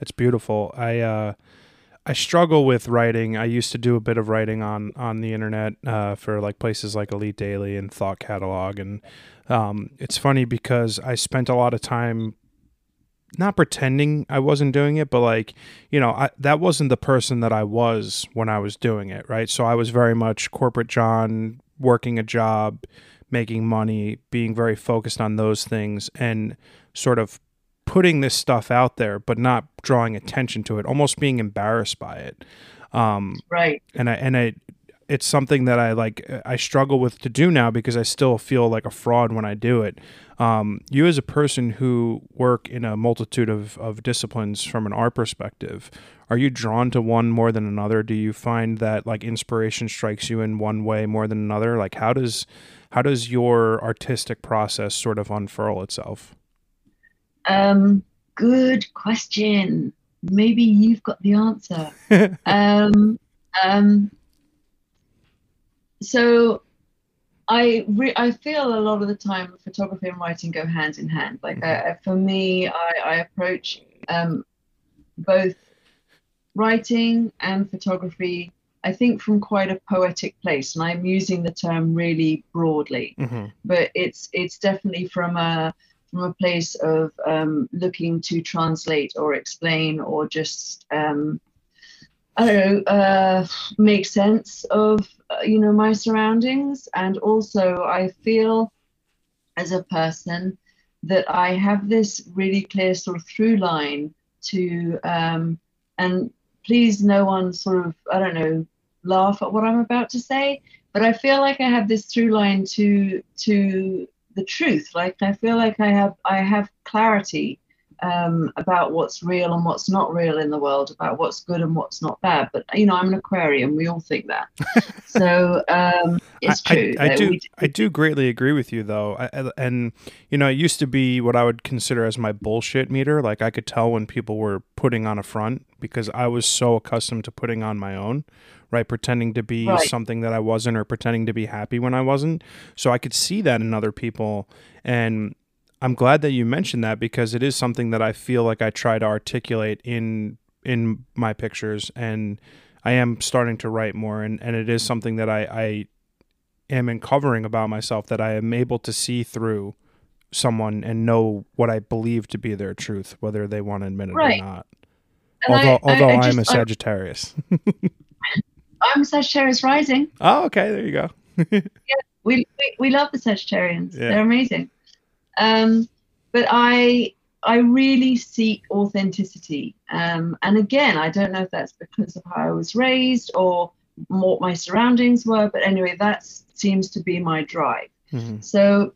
it's beautiful. I uh, I struggle with writing. I used to do a bit of writing on on the internet uh, for like places like Elite Daily and Thought Catalog, and um, it's funny because I spent a lot of time not pretending I wasn't doing it, but like you know, I, that wasn't the person that I was when I was doing it, right? So I was very much corporate John, working a job, making money, being very focused on those things, and sort of putting this stuff out there, but not drawing attention to it, almost being embarrassed by it. Um, Right. and I and I it's something that I like I struggle with to do now because I still feel like a fraud when I do it. Um, you as a person who work in a multitude of, of disciplines from an art perspective, are you drawn to one more than another? Do you find that like inspiration strikes you in one way more than another? Like how does how does your artistic process sort of unfurl itself? Um, good question. Maybe you've got the answer. Um, um, so I re I feel a lot of the time photography and writing go hand in hand. Like I, I- for me, I, I approach um, both writing and photography, I think from quite a poetic place, and I'm using the term really broadly hmm but it's it's definitely from a from a place of um, looking to translate or explain or just um, I don't know uh, make sense of uh, you know my surroundings. And also I feel as a person that I have this really clear sort of through line to um, and please no one sort of I don't know laugh at what I'm about to say but I feel like I have this through line to to the truth. Like I feel like I have I have clarity um, about what's real and what's not real in the world, about what's good and what's not bad. But you know, I'm an Aquarian. We all think that. so um, it's I- true. I, I do. we- I do greatly agree with you, though. I- and you know, it used to be what I would consider as my bullshit meter. Like I could tell when people were putting on a front because I was so accustomed to putting on my own, right? Pretending to be Right. something that I wasn't, or pretending to be happy when I wasn't. So I could see that in other people, and I'm glad that you mentioned that because it is something that I feel like I try to articulate in in my pictures and. I am starting to write more, and, and it is something that I, I am uncovering about myself that I am able to see through someone and know what I believe to be their truth, whether they want to admit it Right. or not. and although I- although I I'm a Sagittarius. I'm Sagittarius rising. oh, okay, there you go. We, we we love the Sagittarians. Yeah. They're amazing. Um, but I I really seek authenticity. Um, and again, I don't know if that's because of how I was raised or what my surroundings were, but anyway, that seems to be my drive. Mhm. So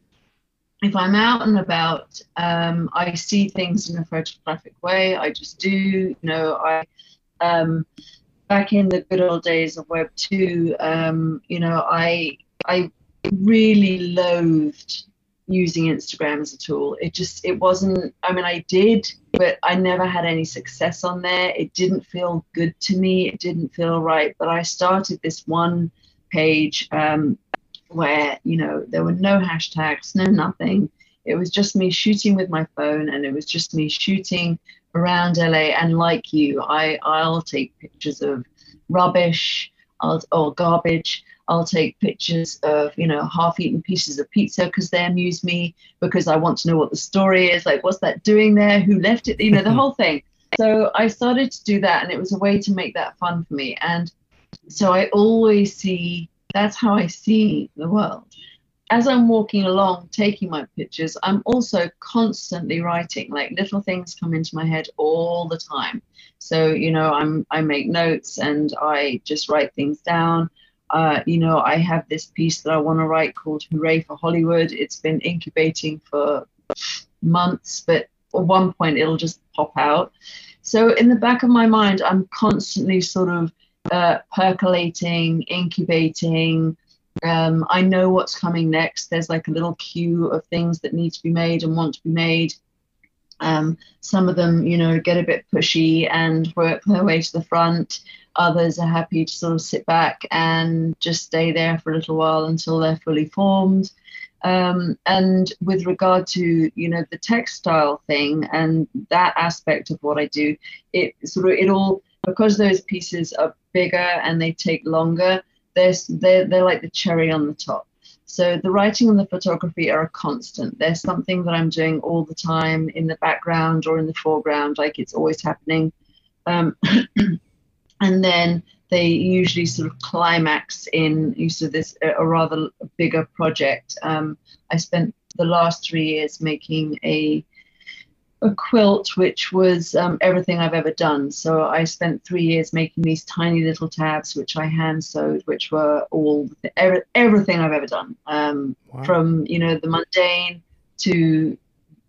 if I'm out and about, um, I see things in a photographic way. I just do. You know, I um, back in the good old days of Web two, um, you know, I I really loathed using Instagram as a tool. It just it wasn't. I mean, I did, but I never had any success on there. It didn't feel good to me. It didn't feel right. But I started this one page um, where you know there were no hashtags, no nothing. It was just me shooting with my phone, and it was just me shooting around LA. And like you, I I'll take pictures of rubbish, or garbage. I'll take pictures of you know half-eaten pieces of pizza because they amuse me because I want to know what the story is. Like, what's that doing there? Who left it? You know, the whole thing. So I started to do that, and it was a way to make that fun for me. And so I always see that's how I see the world. As I'm walking along, taking my pictures, I'm also constantly writing. Like little things come into my head all the time. So you know, I'm I make notes and I just write things down. Uh, you know, I have this piece that I want to write called "Hooray for Hollywood." It's been incubating for months, but at one point it'll just pop out. So in the back of my mind, I'm constantly sort of uh, percolating, incubating. Um, I know what's coming next. There's like a little queue of things that need to be made and want to be made. Um, some of them, you know, get a bit pushy and work their way to the front. Others are happy to sort of sit back and just stay there for a little while until they're fully formed. Um, and with regard to you know the textile thing and that aspect of what I do, it sort of it all because those pieces are bigger and they take longer. They're they're, they're like the cherry on the top. So the writing and the photography are a constant. There's something that I'm doing all the time in the background or in the foreground, like it's always happening. Um, and then they usually sort of climax in use of this a rather bigger project. Um, I spent the last three years making a a quilt which was um, everything I've ever done. So I spent three years making these tiny little tabs which I hand sewed, which were all every, everything I've ever done, um, wow. from you know the mundane to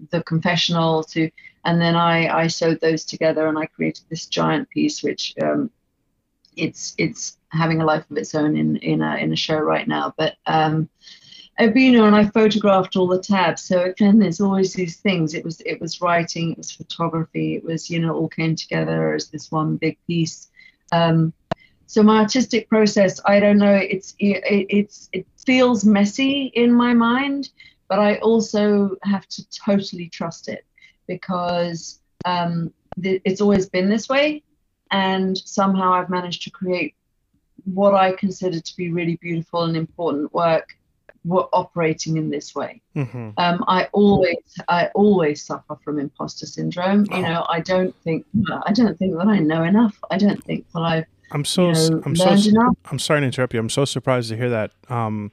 the confessional to, and then I I sewed those together and I created this giant piece which um, it's it's having a life of its own in in a in a show right now. But um, know, and I photographed all the tabs. So again, there's always these things. It was it was writing, it was photography, it was you know all came together as this one big piece. Um, so my artistic process, I don't know, it's it, it's it feels messy in my mind, but I also have to totally trust it because um, th- it's always been this way and somehow I've managed to create what I consider to be really beautiful and important work were operating in this way. Mm-hmm. Um, I always, I always suffer from imposter syndrome. You oh. know, I don't think, I don't think that I know enough. I don't think that I've, I'm so, you know, I'm so, enough. I'm sorry to interrupt you. I'm so surprised to hear that. Um,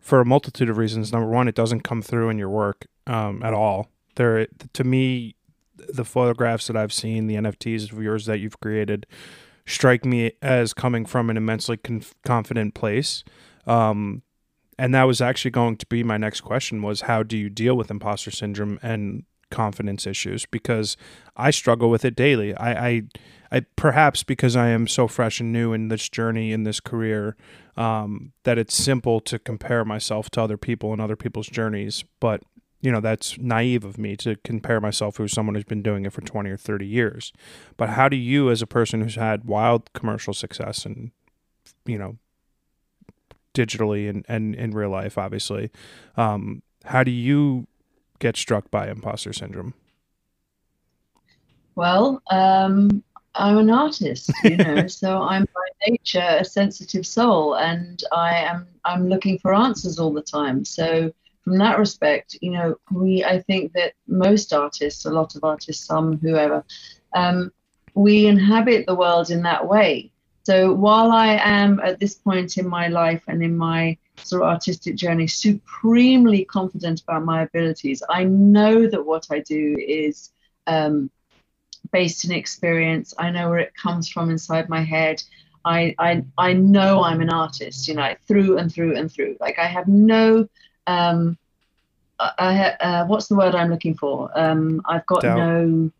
for a multitude of reasons. Number one, it doesn't come through in your work um, at all. There, to me, the photographs that I've seen, the NFTs of yours that you've created, strike me as coming from an immensely conf- confident place. Um, and that was actually going to be my next question: was how do you deal with imposter syndrome and confidence issues? Because I struggle with it daily. I, I, I perhaps because I am so fresh and new in this journey in this career, um, that it's simple to compare myself to other people and other people's journeys, but you know that's naive of me to compare myself with someone who's been doing it for 20 or 30 years. But how do you as a person who's had wild commercial success and you know digitally and, and in real life obviously um, how do you get struck by imposter syndrome? Well um, i'm an artist you know so i'm by nature a sensitive soul and i am i'm looking for answers all the time. So from that respect, you know, we I think that most artists, a lot of artists, some whoever, um, we inhabit the world in that way. So while I am at this point in my life and in my sort of artistic journey supremely confident about my abilities, I know that what I do is um, based in experience. I know where it comes from inside my head. I, I I know I'm an artist, you know, through and through and through. Like I have no um, I, uh, what's the word I'm looking for? Um, I've got Doubt. no.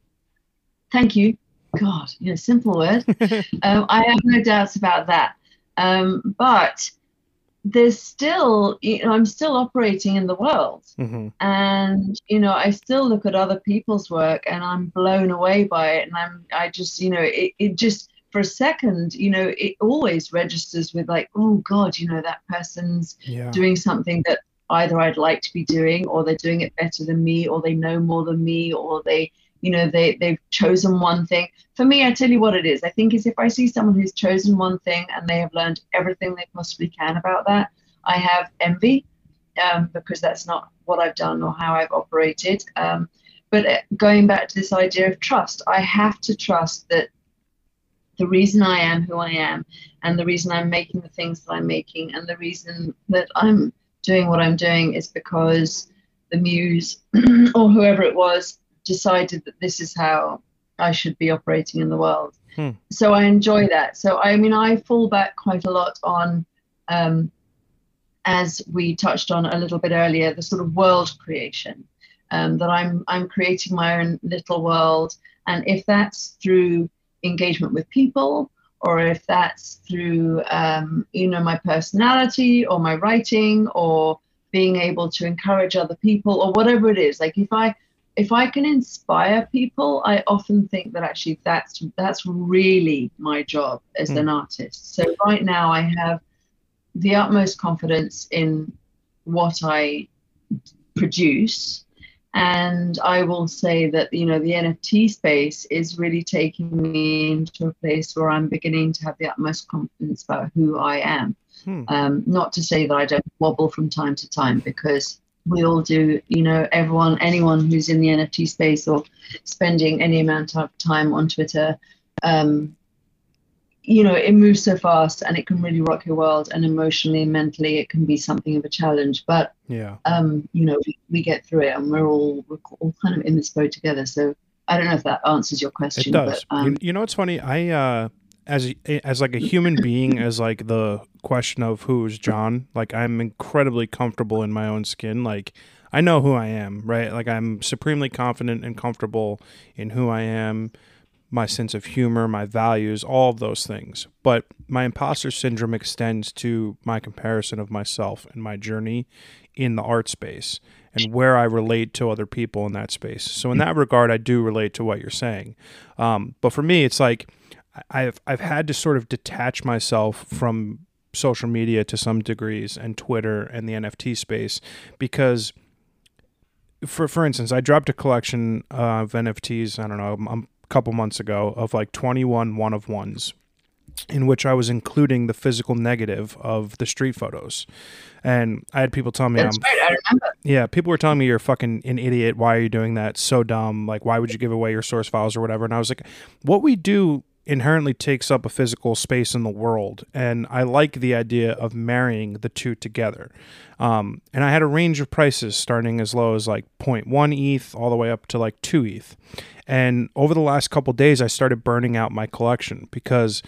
Thank you. God, you know, simple word. um, I have no doubts about that. Um, but there's still, you know, I'm still operating in the world, mm-hmm. and you know, I still look at other people's work, and I'm blown away by it, and I'm, I just, you know, it, it just for a second, you know, it always registers with like, oh God, you know, that person's yeah. doing something that either I'd like to be doing, or they're doing it better than me, or they know more than me, or they, you know, they they've chosen one thing. For me, I tell you what it is. I think is if I see someone who's chosen one thing and they have learned everything they possibly can about that, I have envy um, because that's not what I've done or how I've operated. Um, but uh, going back to this idea of trust, I have to trust that the reason I am who I am, and the reason I'm making the things that I'm making, and the reason that I'm doing what I'm doing is because the muse or whoever it was decided that this is how I should be operating in the world. Hmm. So I enjoy that. So I mean, I fall back quite a lot on, um, as we touched on a little bit earlier, the sort of world creation. Um, that I'm I'm creating my own little world. And if that's through engagement with people, or if that's through, um, you know, my personality or my writing or being able to encourage other people or whatever it is, like if I if I can inspire people, I often think that actually that's that's really my job as mm. an artist. So right now I have the utmost confidence in what I produce. And I will say that, you know, the NFT space is really taking me into a place where I'm beginning to have the utmost confidence about who I am. Hmm. Um, not to say that I don't wobble from time to time, because we all do, you know, everyone, anyone who's in the NFT space or spending any amount of time on Twitter um, you know, it moves so fast and it can really rock your world. And emotionally and mentally, it can be something of a challenge. But yeah, um, you know, we, we get through it, and we're all we're all kind of in this boat together. So I don't know if that answers your question. It does. But, um, you, you know, what's funny? I uh, as as like a human being, as like the question of who is John. Like I'm incredibly comfortable in my own skin. Like I know who I am, right? Like I'm supremely confident and comfortable in who I am my sense of humor, my values, all of those things. But my imposter syndrome extends to my comparison of myself and my journey in the art space and where I relate to other people in that space. So in that regard, I do relate to what you're saying. Um, but for me, it's like I've I've had to sort of detach myself from social media to some degrees and Twitter and the NFT space because for for instance, I dropped a collection of NFTs. I don't know. I'm couple months ago of like 21 one of ones in which I was including the physical negative of the street photos. And I had people tell me, That's um, right, I remember. Yeah, people were telling me you're fucking an idiot. Why are you doing that? So dumb. Like, why would you give away your source files or whatever? And I was like, what we do inherently takes up a physical space in the world. And I like the idea of marrying the two together. Um, and I had a range of prices starting as low as like 0.1 ETH all the way up to like 2 ETH. And over the last couple days, I started burning out my collection because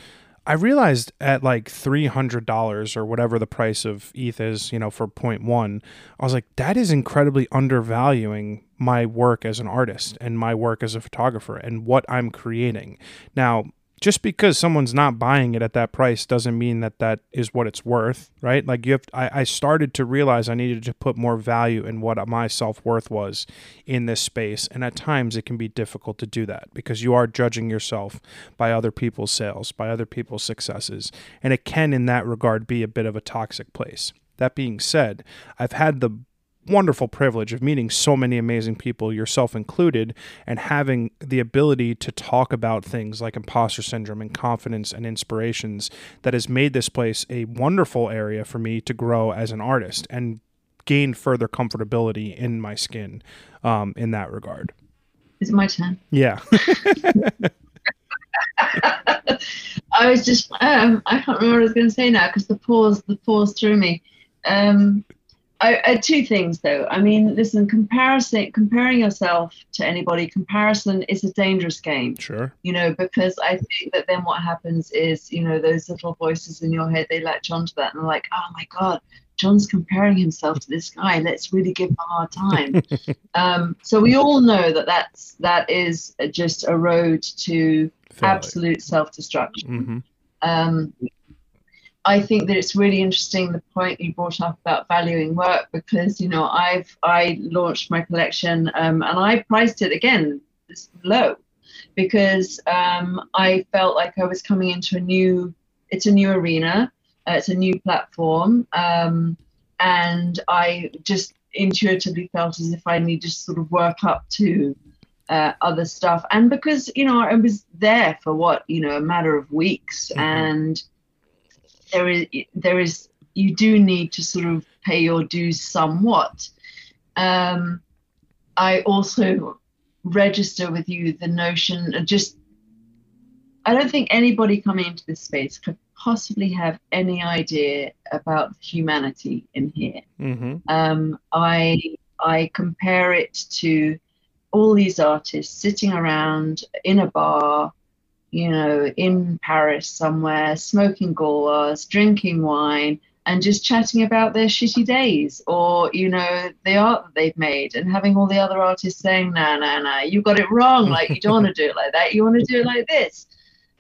I realized at like $300 or whatever the price of ETH is, you know, for 0.1, I was like, that is incredibly undervaluing my work as an artist and my work as a photographer and what I'm creating. Now, just because someone's not buying it at that price doesn't mean that that is what it's worth, right? Like you have, I, I started to realize I needed to put more value in what my self worth was in this space, and at times it can be difficult to do that because you are judging yourself by other people's sales, by other people's successes, and it can, in that regard, be a bit of a toxic place. That being said, I've had the wonderful privilege of meeting so many amazing people, yourself included, and having the ability to talk about things like imposter syndrome and confidence and inspirations that has made this place a wonderful area for me to grow as an artist and gain further comfortability in my skin um, in that regard. Is it my turn? Yeah. I was just um, I can't remember what I was going to say now because the pause the pause threw me. Um, I, I, two things though. I mean, listen, comparison, comparing yourself to anybody, comparison is a dangerous game. Sure. You know, because I think that then what happens is, you know, those little voices in your head, they latch onto that and they're like, oh my God, John's comparing himself to this guy. Let's really give him a hard time. um, so we all know that that's that is just a road to absolute self-destruction. Mm-hmm. Um, I think that it's really interesting the point you brought up about valuing work because you know I've I launched my collection um, and I priced it again low because um, I felt like I was coming into a new it's a new arena uh, it's a new platform um, and I just intuitively felt as if I needed to sort of work up to uh, other stuff and because you know I was there for what you know a matter of weeks mm-hmm. and there is there is you do need to sort of pay your dues somewhat. Um, I also register with you the notion of just I don't think anybody coming into this space could possibly have any idea about humanity in here. Mm-hmm. Um, I I compare it to all these artists sitting around in a bar you know, in Paris somewhere, smoking gauloises, drinking wine, and just chatting about their shitty days or you know the art that they've made and having all the other artists saying no no no you got it wrong like you don't want to do it like that you want to do it like this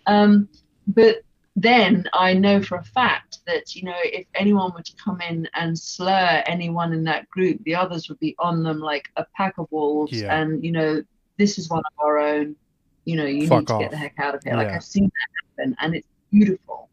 um, but then I know for a fact that you know if anyone were to come in and slur anyone in that group, the others would be on them like a pack of wolves, Yeah. and you know this is one of our own. You know you Fuck need to off. get the heck out of here. Like Yeah. I've seen that happen, and it's beautiful.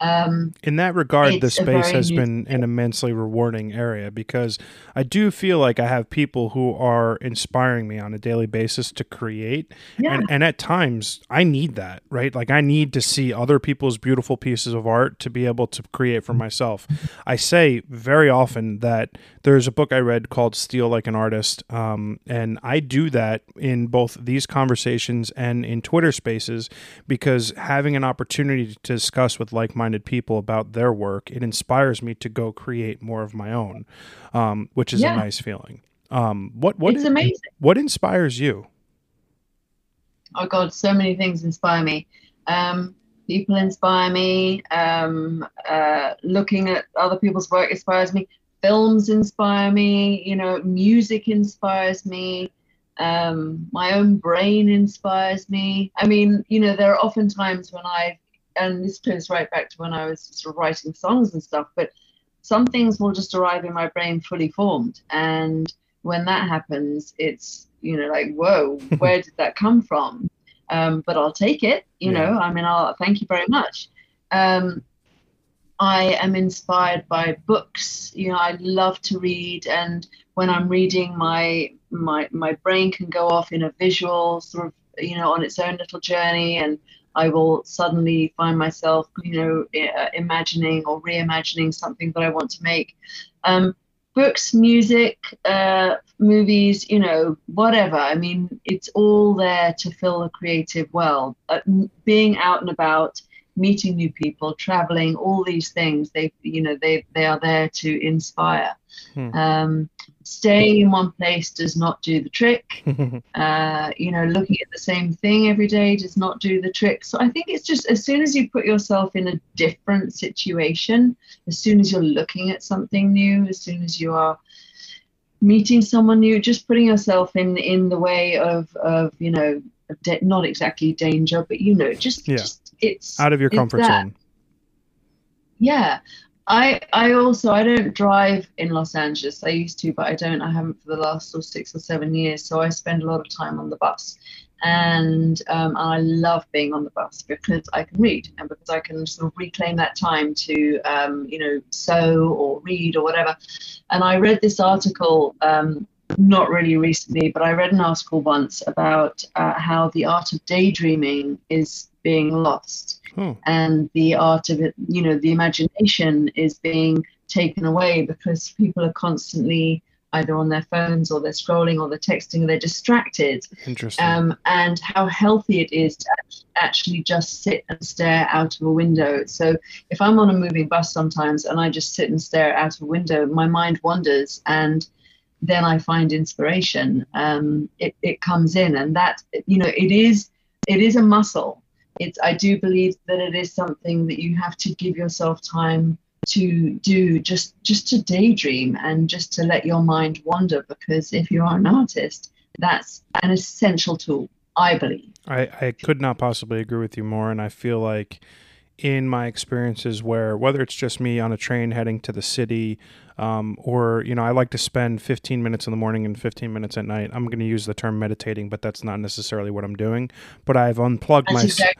Um, in that regard, the space has been an immensely rewarding area because I do feel like I have people who are inspiring me on a daily basis to create. yeah, And, and at times, I need that, right? Like, I need to see other people's beautiful pieces of art to be able to create for myself. I say very often that there's a book I read called Steal Like an Artist. Um, and I do that in both these conversations and in Twitter spaces because having an opportunity to discuss with like minded people about their work, it inspires me to go create more of my own, um, which is Yeah. a nice feeling. Um, what what it's amazing. what inspires you? Oh God, so many things inspire me. Um, people inspire me. Um, uh, looking at other people's work inspires me. Films inspire me. You know, music inspires me. Um, my own brain inspires me. I mean, you know, there are often times when I, and this goes right back to when I was sort of writing songs and stuff, but some things will just arrive in my brain fully formed. And when that happens, it's, you know, like, whoa, where did that come from? Um, but I'll take it, you Yeah. know, I mean, I'll thank you very much. Um, I am inspired by books. You know, I love to read, and when I'm reading, my my my brain can go off in a visual sort of, you know, on its own little journey, and I will suddenly find myself, you know, imagining or reimagining something that I want to make. Um, books, music, uh, movies, you know, whatever. I mean, it's all there to fill the creative well. Uh, being out and about, meeting new people, traveling, all these things, they, you know, they they are there to inspire. Hmm. Um, staying in one place does not do the trick. Uh, you know, looking at the same thing every day does not do the trick. So I think it's just as soon as you put yourself in a different situation, as soon as you're looking at something new, as soon as you are meeting someone new, just putting yourself in in the way of of you know, not exactly danger, but you know, just Yeah. just it's Out of your comfort zone. Yeah. I I also I don't drive in Los Angeles. I used to, but I don't. I haven't for the last of six or seven years. So I spend a lot of time on the bus, and um, I love being on the bus because I can read and because I can sort of reclaim that time to um, you know sew or read or whatever. And I read this article. Um, not really recently, but I read an article once about uh, how the art of daydreaming is being lost Oh, and the art of it, you know, the imagination is being taken away because people are constantly either on their phones or they're scrolling or they're texting or they're distracted. interesting. Um, and how healthy it is to actually just sit and stare out of a window. So if I'm on a moving bus sometimes and I just sit and stare out of a window, my mind wanders and then I find inspiration. Um, it, it comes in and that, you know, it is, it is a muscle it's i do believe that it is something that you have to give yourself time to do just just to daydream and just to let your mind wander because if you are an artist that's an essential tool i believe I, I could not possibly agree with you more. And I feel like in my experiences where whether it's just me on a train heading to the city um, or you know i like to spend 15 minutes in the morning and 15 minutes at night. I'm going to use the term meditating but that's not necessarily what i'm doing. But i've unplugged that's my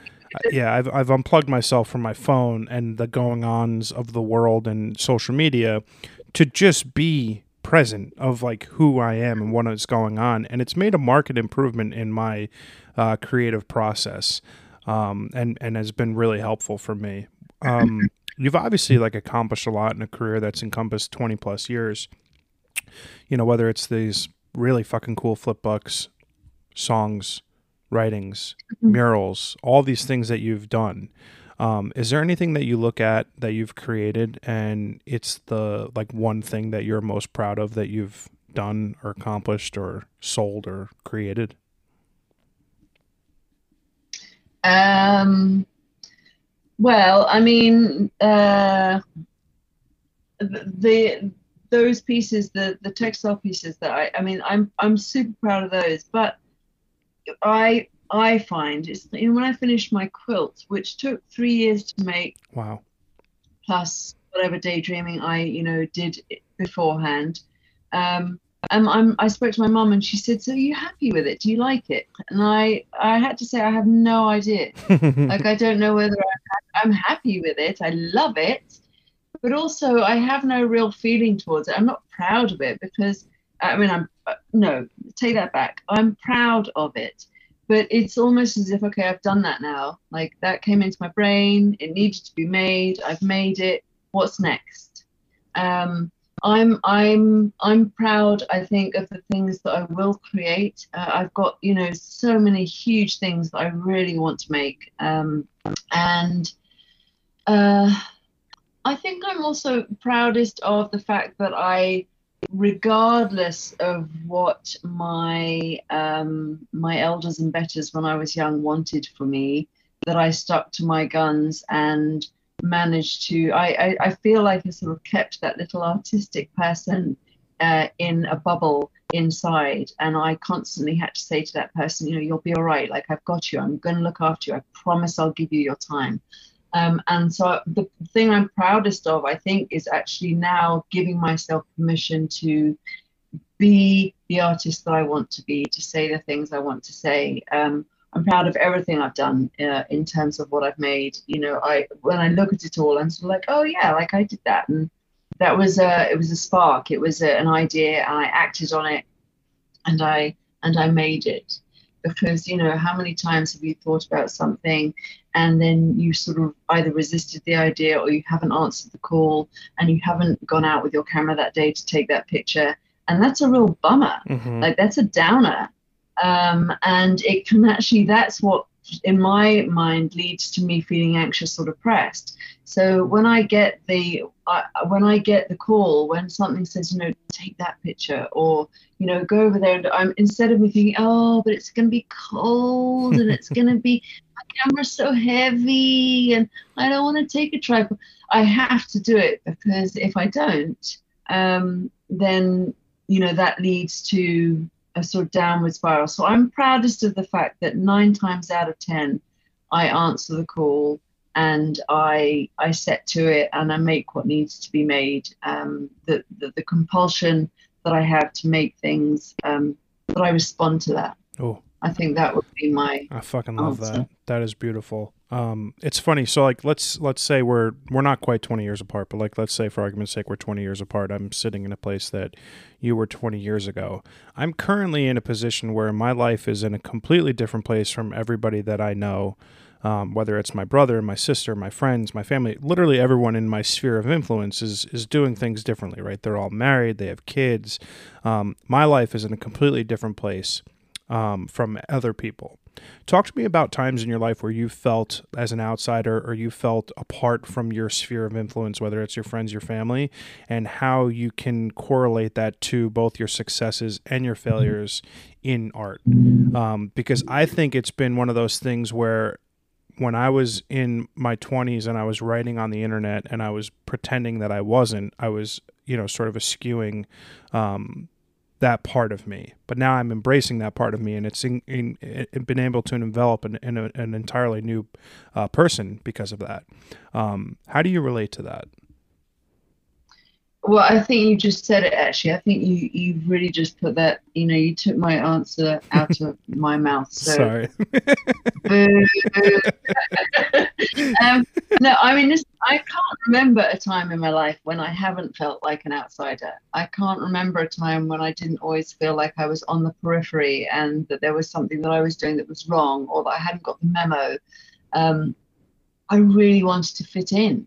yeah I've, I've unplugged myself from my phone and the going ons of the world and social media to just be present of like who i am and what is going on. And it's made a marked improvement in my uh, creative process um, and and has been really helpful for me. Um, you've obviously like accomplished a lot in a career that's encompassed 20 plus years. You know whether it's these really fucking cool flip books songs writings Mhm. murals all these things that you've done. Um, is there anything that you look at that you've created and it's the like one thing that you're most proud of that you've done or accomplished or sold or created um well i mean uh the those pieces, the the textile pieces that I, I mean, I'm I'm super proud of those. But I I find it's you know when I finished my quilt, which took three years to make. Wow. Plus whatever daydreaming I you know did beforehand. Um, um, I'm, I spoke to my mum and she said, "So are you happy with it? Do you like it?" And I, I had to say, I have no idea. like I don't know whether I'm, I'm happy with it. I love it, but also I have no real feeling towards it. I'm not proud of it because I mean I'm uh, no take that back. I'm proud of it, but it's almost as if okay I've done that now. Like that came into my brain. It needed to be made. I've made it. What's next? Um, I'm I'm I'm proud. I think of the things that I will create. Uh, I've got you know so many huge things that I really want to make, um, and uh, I think I'm also proudest of the fact that I, regardless of what my um, my elders and betters when I was young wanted for me, that I stuck to my guns and managed to I, I, I feel like I sort of kept that little artistic person uh, in a bubble inside. And I constantly had to say to that person you know you'll be all right. Like I've got you. I'm going to look after you. I promise I'll give you your time. Um, and so the thing I'm proudest of I think is actually now giving myself permission to be the artist that I want to be to say the things I want to say. Um, I'm proud of everything I've done uh, in terms of what I've made. You know, I when I look at it all, I'm sort of like, oh yeah, like I did that, and that was a it was a spark. It was a, an idea, and I acted on it, and I and I made it. Because you know, how many times have you thought about something, and then you sort of either resisted the idea, or you haven't answered the call, and you haven't gone out with your camera that day to take that picture, and that's a real bummer. Mm-hmm. Like that's a downer um, and it can actually, that's what in my mind leads to me feeling anxious or depressed. So when I get the uh, when I get the call when something says you know take that picture or you know go over there and I'm instead of me thinking oh but it's going to be cold and it's going to be my camera's so heavy and I don't want to take a tripod I have to do it because if I don't um, then you know that leads to a sort of downward spiral. So I'm proudest of the fact that nine times out of ten, I answer the call and I I set to it and I make what needs to be made. Um, the, the, the compulsion that I have to make things um, that I respond to that. Oh, I think that would be my. I fucking love answer. that. That is beautiful. Um, it's funny. So like, let's let's say we're we're not quite twenty years apart, but like, let's say for argument's sake, we're twenty years apart. I'm sitting in a place that you were twenty years ago. I'm currently in a position where my life is in a completely different place from everybody that I know. Um, whether it's my brother, my sister, my friends, my family, literally everyone in my sphere of influence is is doing things differently, right? They're all married, they have kids. Um, my life is in a completely different place um, from other people. Talk to me about times in your life where you felt as an outsider or you felt apart from your sphere of influence, whether it's your friends, your family, and how you can correlate that to both your successes and your failures in art. Um, because I think it's been one of those things where when I was in my 20s and I was writing on the internet and I was pretending that I wasn't, I was, you know, sort of eschewing um, that part of me. But now I'm embracing that part of me, and it's in, in, in been able to envelop an, an entirely new uh, person because of that. Um, how do you relate to that? Well, I think you just said it actually. I think you you really just put that. You know, you took my answer out of my mouth. So. Sorry. um, no, I mean, this, I can't remember a time in my life when I haven't felt like an outsider. I can't remember a time when I didn't always feel like I was on the periphery and that there was something that I was doing that was wrong or that I hadn't got the memo. Um, I really wanted to fit in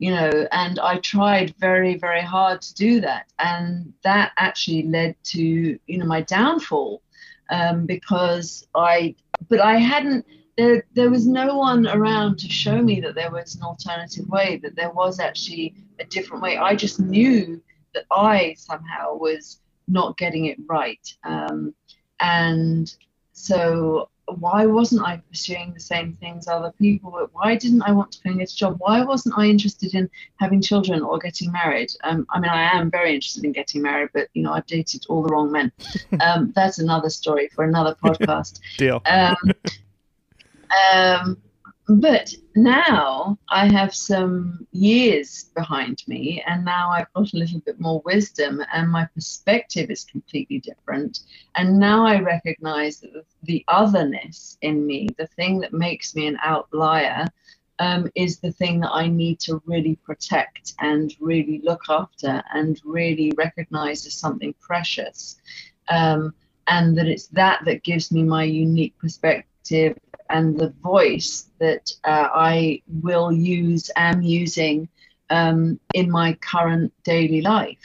you know, and I tried very, very hard to do that. And that actually led to, you know, my downfall um, because I, but I hadn't, there, there was no one around to show me that there was an alternative way, that there was actually a different way. I just knew that I somehow was not getting it right. Um, and so why wasn't I pursuing the same things other people were? Why didn't I want to go and get a job? Why wasn't I interested in having children or getting married? Um, I mean, I am very interested in getting married, but you know, I've dated all the wrong men. Um, that's another story for another podcast. Deal. Um, um, but now I have some years behind me, and now I've got a little bit more wisdom, and my perspective is completely different. And now I recognize that the otherness in me, the thing that makes me an outlier, um, is the thing that I need to really protect and really look after and really recognize as something precious. Um, and that it's that that gives me my unique perspective and the voice that uh, I will use, am using um, in my current daily life.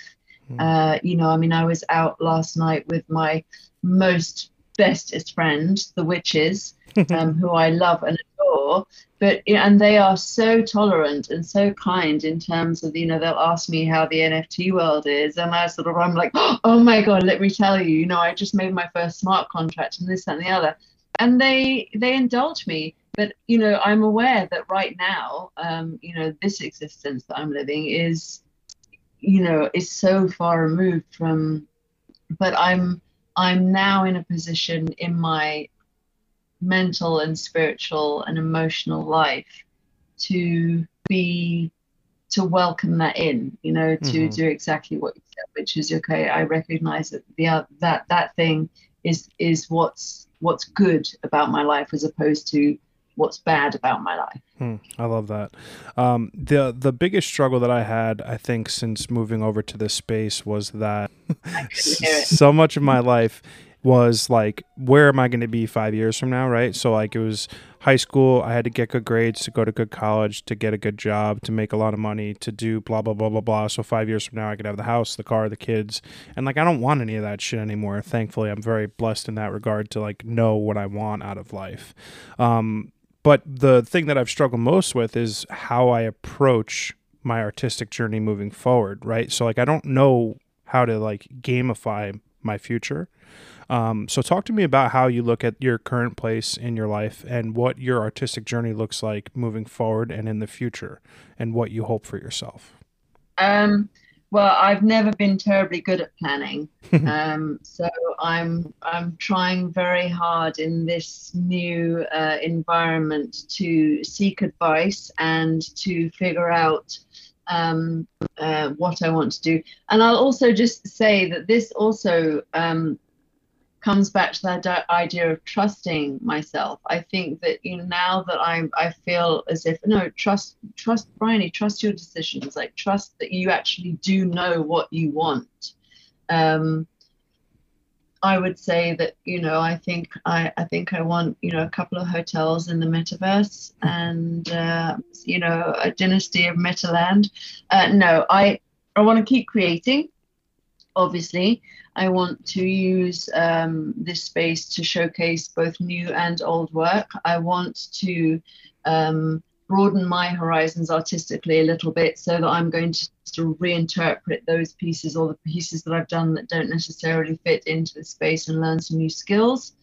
Mm. Uh, you know, I mean, I was out last night with my most bestest friend, the witches, um, who I love and adore. But and they are so tolerant and so kind in terms of you know they'll ask me how the NFT world is, and I sort of I'm like, oh my god, let me tell you, you know, I just made my first smart contract and this that, and the other and they they indulge me but you know i'm aware that right now um, you know this existence that i'm living is you know is so far removed from but i'm i'm now in a position in my mental and spiritual and emotional life to be to welcome that in you know to mm-hmm. do exactly what you said which is okay i recognize that the that that thing is is what's what's good about my life as opposed to what's bad about my life. Hmm, I love that. Um, the the biggest struggle that I had, I think, since moving over to this space was that so much of my life was like, where am I going to be five years from now, right? So like it was high school, I had to get good grades to go to good college, to get a good job, to make a lot of money, to do blah blah blah blah blah. So five years from now, I could have the house, the car, the kids, and like I don't want any of that shit anymore. Thankfully, I'm very blessed in that regard to like know what I want out of life. Um, but the thing that I've struggled most with is how I approach my artistic journey moving forward, right? So like I don't know how to like gamify my future. Um, so, talk to me about how you look at your current place in your life and what your artistic journey looks like moving forward and in the future, and what you hope for yourself. Um, well, I've never been terribly good at planning, um, so I'm I'm trying very hard in this new uh, environment to seek advice and to figure out um, uh, what I want to do. And I'll also just say that this also um, comes back to that idea of trusting myself. I think that you know now that I'm, I feel as if no trust, trust Bryony, trust your decisions. Like trust that you actually do know what you want. Um, I would say that you know I think I, I think I want you know a couple of hotels in the metaverse and uh, you know a dynasty of Metaland. Uh, no, I I want to keep creating obviously. I want to use um, this space to showcase both new and old work. I want to um, broaden my horizons artistically a little bit so that I'm going to, to reinterpret those pieces or the pieces that I've done that don't necessarily fit into the space and learn some new skills.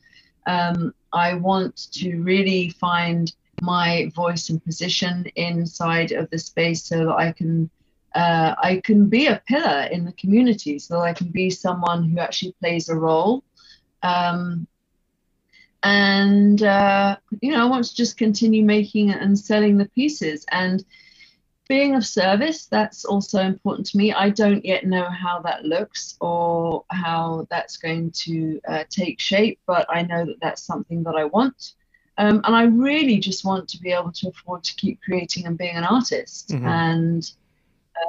Um, I want to really find my voice and position inside of the space so that I can uh, I can be a pillar in the community. So I can be someone who actually plays a role. Um, and, uh, you know, I want to just continue making and selling the pieces. And being of service, that's also important to me. I don't yet know how that looks or how that's going to uh, take shape, but I know that that's something that I want. Um, and I really just want to be able to afford to keep creating and being an artist. Mm-hmm. And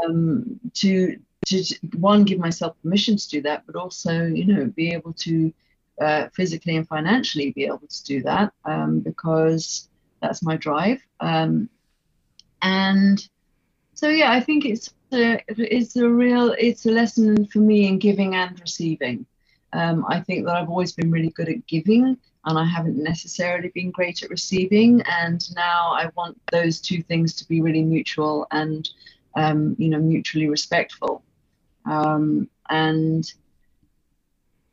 um, to to one give myself permission to do that, but also you know be able to uh, physically and financially be able to do that um, because that's my drive. Um, and so yeah, I think it's a, it's a real it's a lesson for me in giving and receiving. Um, I think that I've always been really good at giving, and I haven't necessarily been great at receiving. And now I want those two things to be really mutual and um, you know, mutually respectful. Um, and,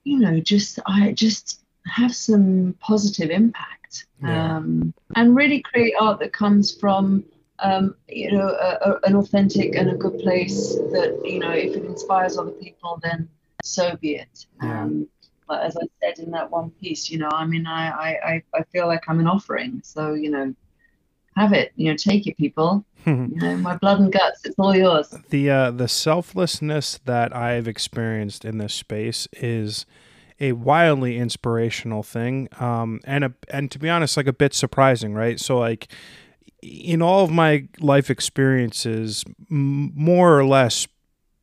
you know, just, I just, have some positive impact Yeah. um, and really create art that comes from um, you know a, a, an authentic and a good place that you know if it inspires other people then so be it Yeah. um, but as I said in that one piece you know I mean I, I, I- I feel like I'm an offering so you know have it you know take it people you know my blood and guts it's all yours the uh, the selflessness that I've experienced in this space is a wildly inspirational thing, um, and a and to be honest, like a bit surprising, right? So like in all of my life experiences, m- more or less,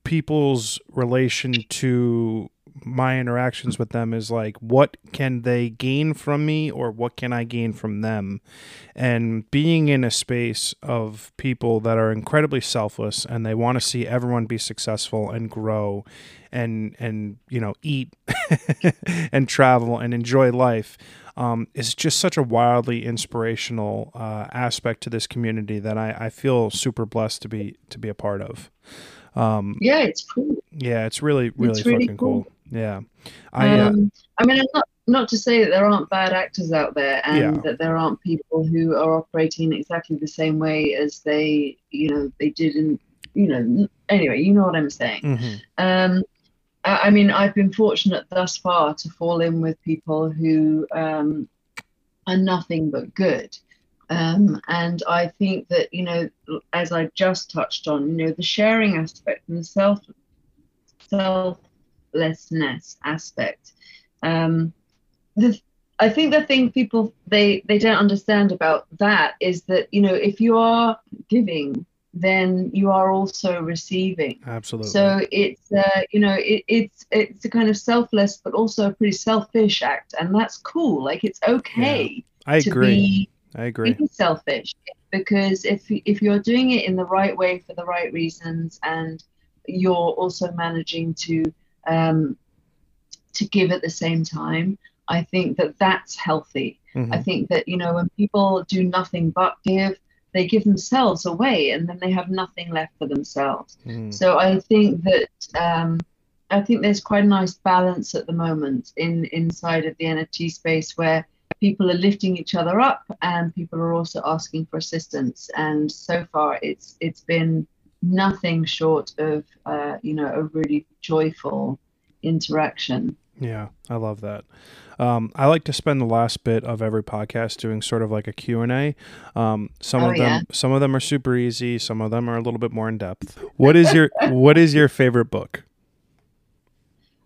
people's relation to my interactions with them is like what can they gain from me or what can I gain from them and being in a space of people that are incredibly selfless and they want to see everyone be successful and grow and and you know eat and travel and enjoy life um, is just such a wildly inspirational uh, aspect to this community that I, I feel super blessed to be to be a part of. Um, yeah it's cool yeah, it's really really, It's really fucking cool. cool. Yeah, I uh, um, I mean, I'm not not to say that there aren't bad actors out there, and Yeah. that there aren't people who are operating exactly the same way as they, you know, they did in, you know. Anyway, you know what I'm saying. mhm, Um, I, I mean, I've been fortunate thus far to fall in with people who um, are nothing but good. Um, and I think that, you know, as I just touched on, you know, the sharing aspect and the self self selflessness aspect. Um, the, I think the thing people they they don't understand about that is that, you know, if you are giving, then you are also receiving. absolutely. So it's uh, you know it, it's it's a kind of selfless but also a pretty selfish act, and that's cool. Like it's okay I to agree. be I agree. be selfish because if if you're doing it in the right way for the right reasons, and you're also managing to um, to give at the same time, I think that that's healthy. Mhm. I think that you know when people do nothing but give, they give themselves away, and then they have nothing left for themselves. Mhm. So I think that um, I think there's quite a nice balance at the moment in inside of the NFT space where people are lifting each other up and people are also asking for assistance. And so far, it's it's been nothing short of uh, you know a really joyful interaction. Yeah, I love that. Um, I like to spend the last bit of every podcast doing sort of like a Q&A. Um, some Oh, of them yeah. some of them are super easy, some of them are a little bit more in depth. What is your what is your favorite book?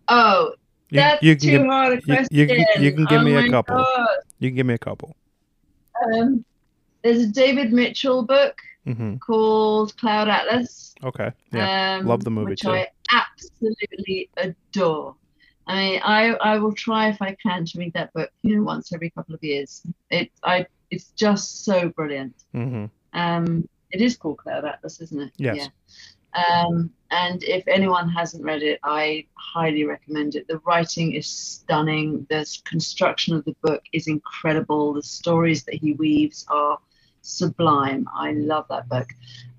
Oh, You, that's you can too give, hard a you- question. you can- you can give Oh me a couple. God. you can give me a couple. Um, there's a David Mitchell book hmm called Cloud Atlas. Okay. Yeah. um, love the movie which too. I absolutely adore. I mean, I I will try if I can to read that book, you know, once every couple of years. It I it's just so brilliant. hmm Um, it is called Cloud Atlas, isn't it? Yes. Yeah. Um, and if anyone hasn't read it, I highly recommend it. The writing is stunning. The construction of the book is incredible. The stories that he weaves are sublime. I love that book.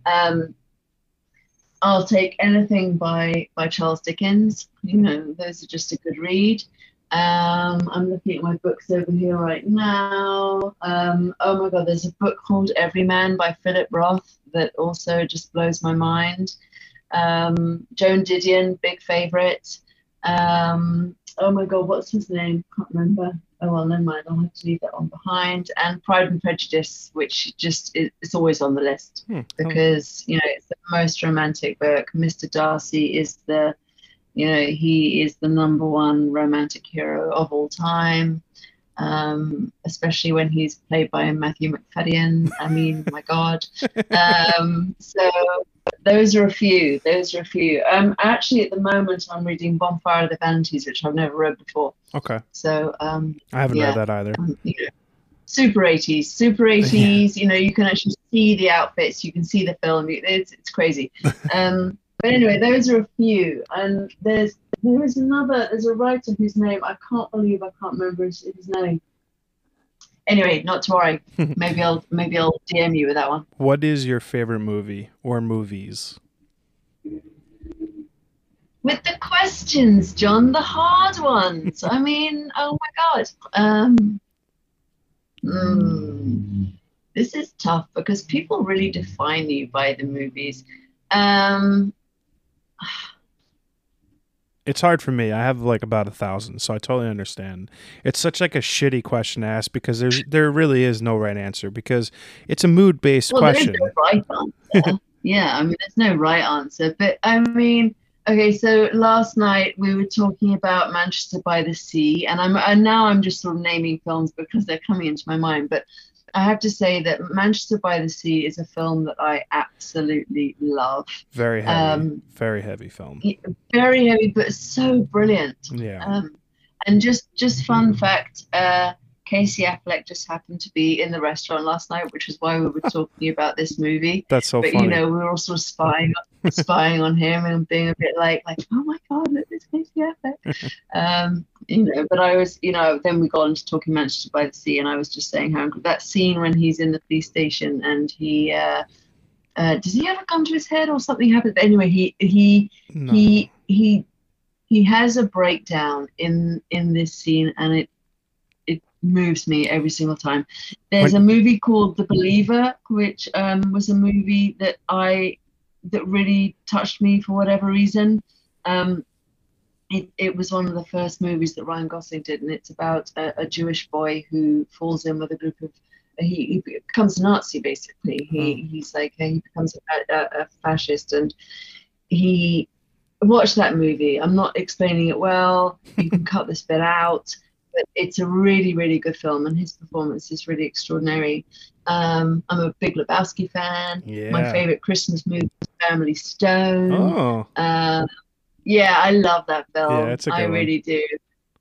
Um, I'll take anything by by Charles Dickens. You know, those are just a good read. Um, I'm looking at my books over here right now. Um, oh my God, there's a book called Everyman by Philip Roth that also just blows my mind. Um, Joan Didion, big favorite. Um, oh my God, what's his name? Can't remember. Oh well, never mind. I'll have to leave that one behind. And Pride and Prejudice, which just is it's always on the list Hmm. because you know it's the most romantic book. Mr. Darcy is the, you know, he is the number one romantic hero of all time. Um, especially when he's played by Matthew Macfadyen. I mean, my God. Um, so those are a few. Those are a few. Um, actually, at the moment, I'm reading Bonfire of the Vanities, which I've never read before. Okay. So um, I haven't Yeah. read that either. um, you know, super 80s, super 80s. You know, you can actually see the outfits, you can see the film. It's it's crazy. Um, but anyway, those are a few, and there's there is another. There's a writer whose name I can't believe I can't remember his, his name. Anyway, not to worry. Maybe I'll maybe I'll DM you with that one. What is your favorite movie or movies? with the questions, John, the hard ones. I mean, oh my God. Um, mm, this is tough because people really define you by the movies. Um, It's hard for me. I have like about a thousand, so I totally understand. It's such like a shitty question to ask because there's there really is no right answer because it's a mood based well, question. there's no right answer. yeah, I mean, there's no right answer. But I mean, okay, so last night we were talking about Manchester by the Sea, and I'm and now I'm just sort of naming films because they're coming into my mind. But I have to say that Manchester by the Sea is a film that I absolutely love. Very heavy, Um, very heavy film. Very heavy, but so brilliant. Yeah. Um, and just just fun fact, uh, Casey Affleck just happened to be in the restaurant last night, which is why we were talking about this movie. That's so but funny. you know, we were also spying spying on him and being a bit like like, oh my God, look, it's Casey Affleck. um, you know, but I was, you know, then we got into talking Manchester by the Sea, and I was just saying how that scene when he's in the police station and he. Uh, uh, does he have a gun to his head or something happens? Anyway, he he no. he he he has a breakdown in in this scene and it moves me every single time. There's a movie called the believer which um, was a movie that i that really touched me for whatever reason. Um, it, it was one of the first movies that ryan gosling did and it's about a, a jewish boy who falls in with a group of he, he becomes a nazi basically. He he's like he becomes a, a, a fascist and he watch that movie. I'm not explaining it well. You can cut this bit out, but it's a really, really good film, and his performance is really extraordinary. Um, I'm a big Lebowski fan. Yeah. My favorite Christmas movie is Family Stone. Oh, Uh, yeah, I love that film. Yeah, it's a good I one. really do.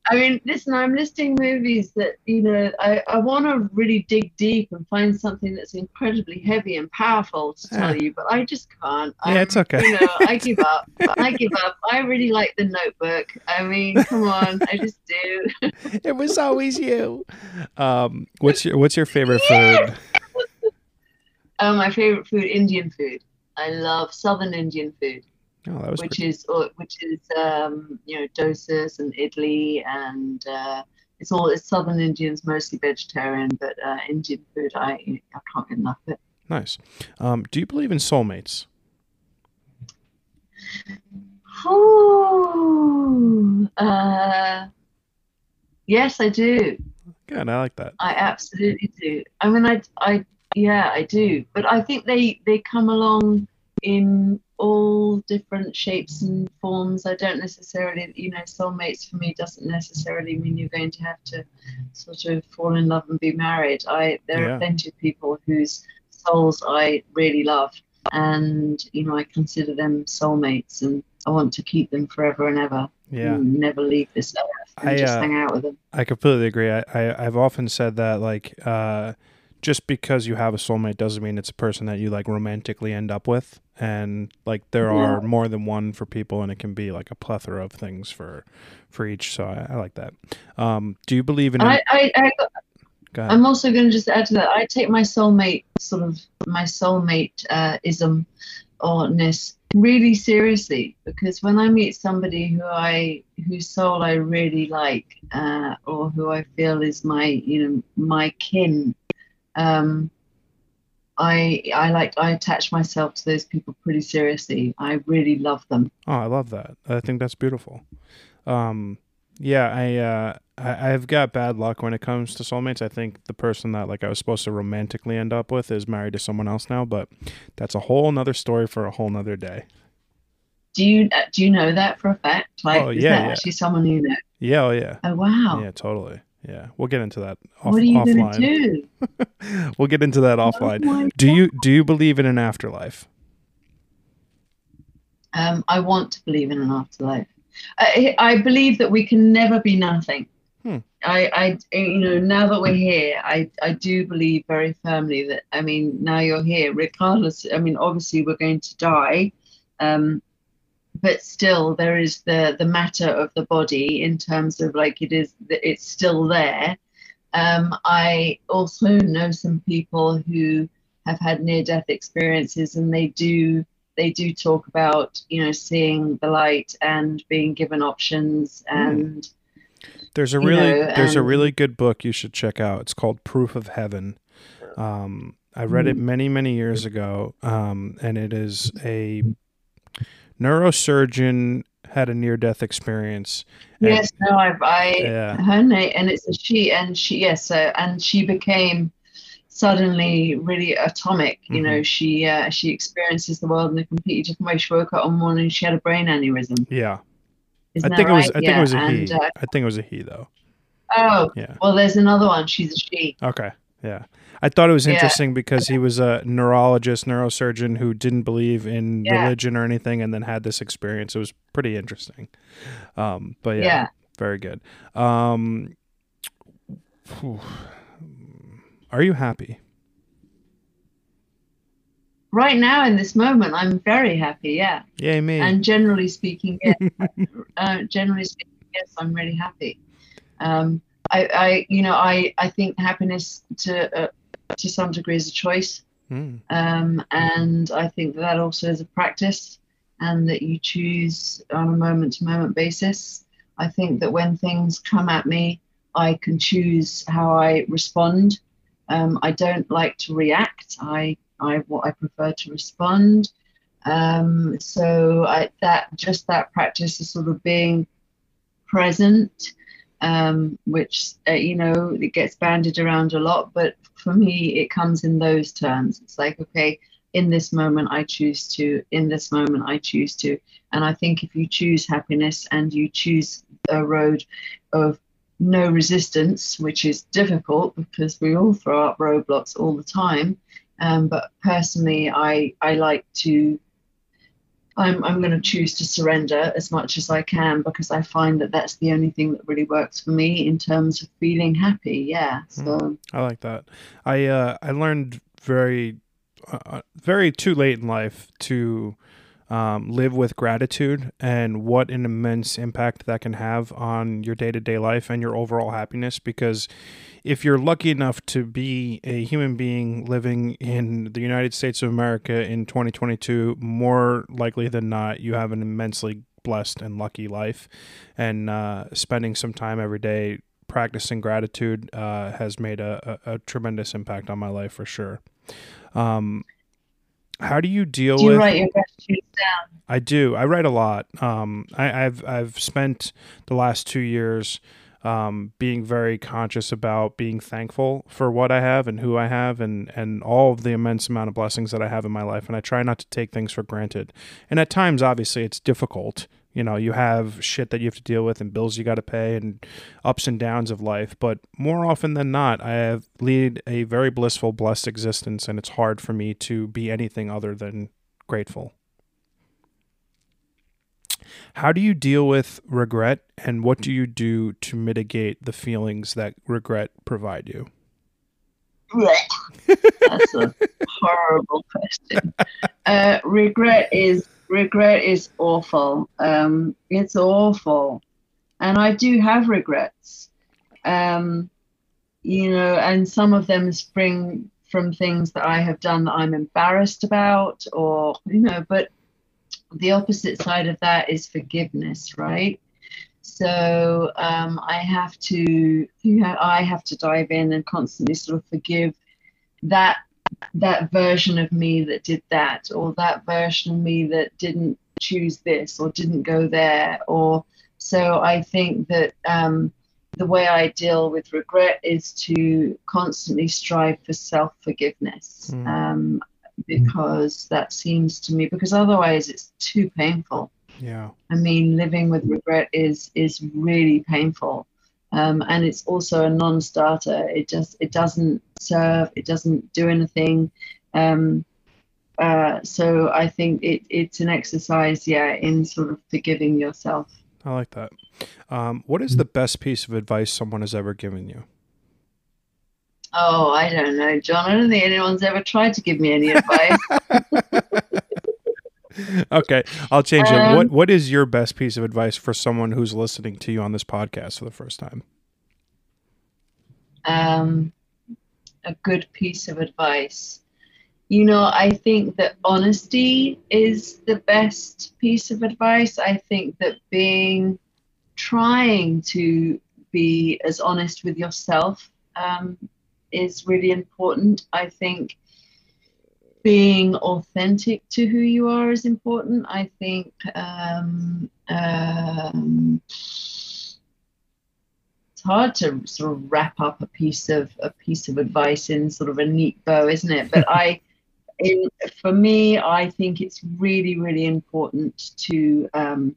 I mean, listen, I'm listing movies that, you know, I, I want to really dig deep and find something that's incredibly heavy and powerful to tell Yeah. you, but I just can't. Yeah, it's okay. You know, I give up. I give up. I really like the notebook. I mean, come on, I just do. it was always you. Um, what's your What's your favorite food? oh, my favorite food, Indian food. I love Southern Indian food. Oh, that was which pretty- is or- which is um, you know dosas and idli and uh, it's all it's Southern Indians mostly vegetarian, but uh, Indian food I I can't get enough of it. nice. Um, do you believe in soulmates? Ooh, uh, yes, I do. Good, I like that. I absolutely do. I mean, I, I, yeah, I do. But I think they they come along in all different shapes and forms. I don't necessarily, you know, soulmates for me doesn't necessarily mean you're going to have to sort of fall in love and be married. I there Yeah. are plenty of people whose souls I really love, and you know, I consider them soulmates, and I want to keep them forever and ever. Yeah. and never leave this earth and I, just uh, hang out with them. I completely agree. I, I I've often said that like uh, just because you have a soulmate doesn't mean it's a person that you like romantically end up with, and like there are more than one for people, and it can be like a plethora of things for for each. So I, I like that. Um, do you believe in? i i, I i'm also going to just add to that. I take my soulmate sort of my soulmate uh, ism or ness really seriously because when I meet somebody who I whose soul I really like uh, or who I feel is my you know my kin, um, I I like I attach myself to those people pretty seriously. I really love them. Oh, I love that. I think that's beautiful. Um, yeah, I, uh, I I've got bad luck when it comes to soulmates. I think the person that like I was supposed to romantically end up with is married to someone else now, but that's a whole nother story for a whole nother day. Do you uh, do you know that for a fact? Like, Oh, is yeah, that yeah. actually someone you know? Yeah, oh yeah, Oh wow. yeah, totally. Yeah, we'll get into that off, What are you offline. do? we'll get into that offline. Do you do you believe in an afterlife? Um, I want to believe in an afterlife. I, I believe that we can never be nothing. Hmm. I, I, you know, now that we're here, I, I do believe very firmly that, I mean, now you're here, regardless, I mean, obviously we're going to die, um, but still there is the, the matter of the body in terms of like it is, it's still there. Um, I also know some people who have had near death experiences and they do they do talk about you know seeing the light and being given options Hmm. and There's a really know, there's a really good book you should check out. It's called Proof of Heaven. Um, I read it Mm. many many years ago, um, and it is a neurosurgeon had a near death experience. and- yes no I've I Yeah. her name and it's a she and she yes so and she became suddenly really atomic you Mm-hmm. know she uh, she experiences the world in a completely different way she woke up one morning she had a brain aneurysm Yeah, isn't I think it was right? I think it was a and he. uh, I think it was a he though. oh Yeah. well there's another one she's a she Okay. Yeah. I thought it was Yeah. interesting because he was a neurologist, neurosurgeon who didn't believe in Yeah. religion or anything and then had this experience. It was pretty interesting. Um, but yeah, yeah very good. Um, are you happy? right now in this moment I'm very happy yeah Yay, me. And generally speaking, yes, uh, generally speaking, yes, I'm really happy. Um, I, I, you know, I, I think happiness to uh, to some degree is a choice, Mm, um, and I think that also is a practice, and that you choose on a moment to moment basis. I think that when things come at me, I can choose how I respond. Um, I don't like to react. I, I, what I prefer to respond. Um, so I, that just that practice of sort of being present, um, which uh, you know it gets banded around a lot, but for me it comes in those terms. It's like okay, in this moment I choose to, in this moment I choose to, and I think if you choose happiness and you choose a road of no resistance, which is difficult because we all throw up roadblocks all the time. Um, but personally, I I like to I'm, I'm going to choose to surrender as much as I can because I find that that's the only thing that really works for me in terms of feeling happy. Yeah. So, I like that. I uh, I learned very uh, very too late in life to um, live with gratitude and what an immense impact that can have on your day to day life and your overall happiness. Because if you're lucky enough to be a human being living in the United States of America in 2022, more likely than not, you have an immensely blessed and lucky life. And uh, spending some time every day practicing gratitude uh, has made a, a, a tremendous impact on my life for sure. Um, how do you deal do you with? write your gratitude down? I do. I write a lot. Um, I, I've I've spent the last two years um, being very conscious about being thankful for what I have and who I have and and all of the immense amount of blessings that I have in my life. And I try not to take things for granted. And at times, obviously, it's difficult. You know, you have shit that you have to deal with and bills you got to pay and ups and downs of life. But more often than not, I have lead a very blissful, blessed existence, and it's hard for me to be anything other than grateful. How do you deal with regret and what do you do to mitigate the feelings that regret provide you? That's a horrible question. Uh, regret is regret is awful. Um, it's awful, and I do have regrets. Um, you know, and some of them spring from things that I have done that I'm embarrassed about, or you know, but the opposite side of that is forgiveness, right? So um, I have to, you know, I have to dive in and constantly sort of forgive that that version of me that did that, or that version of me that didn't choose this, or didn't go there, or so I think that um, the way I deal with regret is to constantly strive for self forgiveness. Mm. Um, because that seems to me because otherwise it's too painful. Yeah. I mean, living with regret is is really painful, um, and it's also a non-starter. It just it doesn't serve. It doesn't do anything. Um, uh, so I think it it's an exercise, yeah, in sort of forgiving yourself. I like that. Um, what is the best piece of advice someone has ever given you? Oh, I don't know, John. I don't think anyone's ever tried to give me any advice. okay, I'll change it. Um, What What is your best piece of advice for someone who's listening to you on this podcast for the first time? um, a good piece of advice. you know, I think that honesty is the best piece of advice. I think that being, trying to be as honest with yourself um, is really important. I think being authentic to who you are is important. I think um, um, it's hard to sort of wrap up a piece of a piece of advice in sort of a neat bow, isn't it? But I, in, for me, I think it's really, really important to um,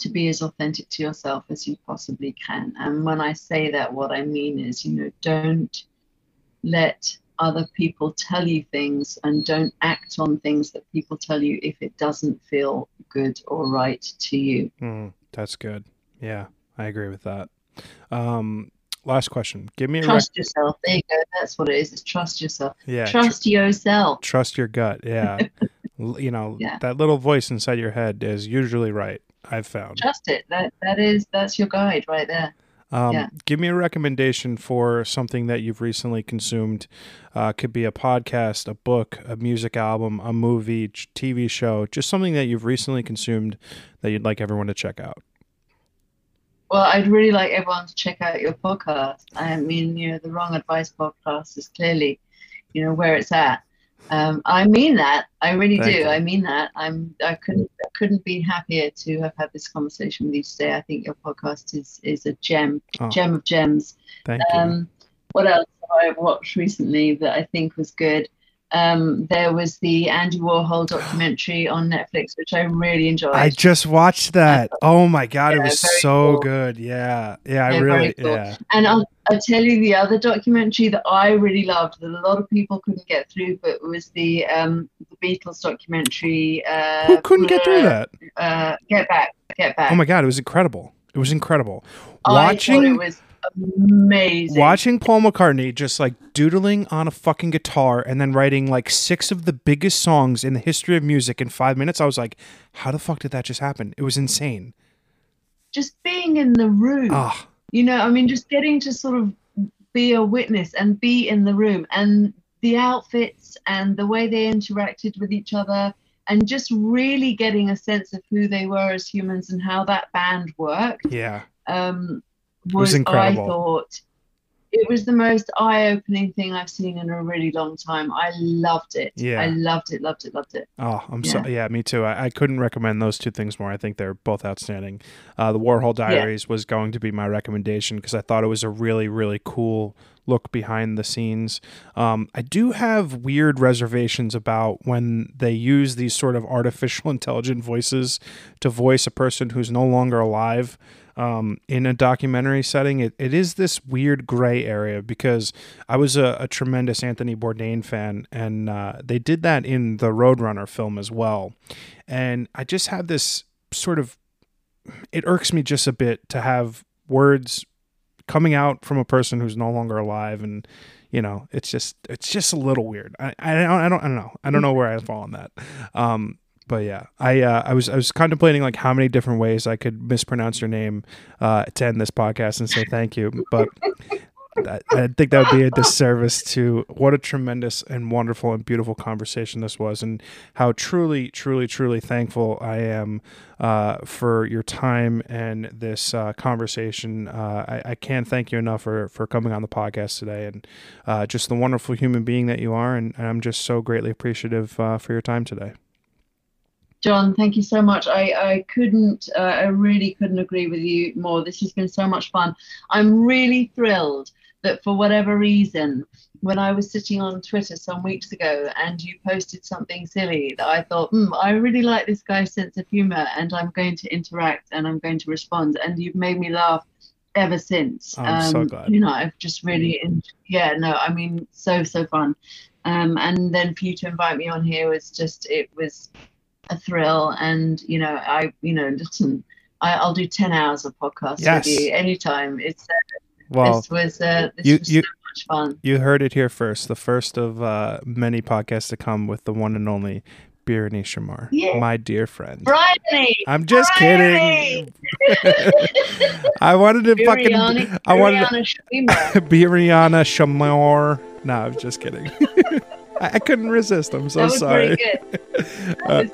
to be as authentic to yourself as you possibly can. And when I say that, what I mean is, you know, don't let other people tell you things and don't act on things that people tell you if it doesn't feel good or right to you. Mm, that's good. Yeah, I agree with that. Um, last question. Give me a trust rec- yourself. There you go. That's what it is. It's trust yourself. Yeah. Trust tr- yourself. Trust your gut. Yeah. you know, yeah. that little voice inside your head is usually right. I've found. Trust it. That that is that's your guide right there. Um, yeah. Give me a recommendation for something that you've recently consumed. Uh, could be a podcast, a book, a music album, a movie, TV show, just something that you've recently consumed that you'd like everyone to check out. Well, I'd really like everyone to check out your podcast. I mean, you know, the Wrong Advice podcast is clearly, you know, where it's at. Um, I mean that. I really Thank do. You. I mean that. I'm. I couldn't. I couldn't be happier to have had this conversation with you today. I think your podcast is is a gem, oh, gem of gems. Thank um, you. What else have I watched recently that I think was good? Um, there was the Andy Warhol documentary on Netflix, which I really enjoyed. I just watched that. Oh my god, yeah, it was so cool. good. Yeah, yeah, I really, cool. yeah. And I'll, I'll tell you the other documentary that I really loved that a lot of people couldn't get through, but was the um, the Beatles documentary. Uh, Who couldn't get through that? Uh, get back, get back. Oh my god, it was incredible. It was incredible. Watching it was amazing. Watching Paul McCartney just like doodling on a fucking guitar and then writing like six of the biggest songs in the history of music in five minutes, I was like, how the fuck did that just happen? It was insane. Just being in the room. Oh. You know, I mean, just getting to sort of be a witness and be in the room and the outfits and the way they interacted with each other and just really getting a sense of who they were as humans and how that band worked. Yeah. Um, was, was incredible. I thought it was the most eye-opening thing I've seen in a really long time. I loved it. Yeah, I loved it, loved it, loved it. Oh, I'm yeah. so yeah, me too. I, I, couldn't recommend those two things more. I think they're both outstanding. Uh, the Warhol Diaries yeah. was going to be my recommendation because I thought it was a really, really cool look behind the scenes. Um, I do have weird reservations about when they use these sort of artificial intelligent voices to voice a person who's no longer alive um, in a documentary setting, it, it is this weird gray area because I was a, a tremendous Anthony Bourdain fan, and uh, they did that in the Roadrunner film as well. And I just have this sort of, it irks me just a bit to have words coming out from a person who's no longer alive and you know it's just it's just a little weird. I i don't i don't, I don't know. I don't know where i fall on that. Um but yeah, I uh, I was I was contemplating like how many different ways I could mispronounce your name uh, to end this podcast and say thank you, but I, think that would be a disservice to what a tremendous and wonderful and beautiful conversation this was, and how truly, truly, truly thankful I am uh, for your time and this uh, conversation. Uh, I, I, can't thank you enough for, for coming on the podcast today, and uh, just the wonderful human being that you are, and, and I'm just so greatly appreciative for your time today. John, thank you so much. I, I couldn't, uh, I really couldn't agree with you more. This has been so much fun. I'm really thrilled that for whatever reason, when I was sitting on Twitter some weeks ago and you posted something silly that I thought, hmm, I really like this guy's sense of humor and I'm going to interact and I'm going to respond. And you've made me laugh ever since. I'm um, so glad. You know, I've just really, yeah, no, I mean, so, so fun. Um, and then for you to invite me on here was just, it was a thrill. And you know, I you know listen, I, will do ten hours of podcast yes. with you anytime. It's uh, well, this was uh, this you, was you, so much fun. You heard it here first. The first of uh, many podcasts to come with the one and only Birani Shamar, yeah. my dear friend. Bryony, I'm just kidding. I wanted to fucking. I wanted to, Biriana Shamar. No, I'm just kidding. I, I couldn't resist. I'm so that was sorry. Uh,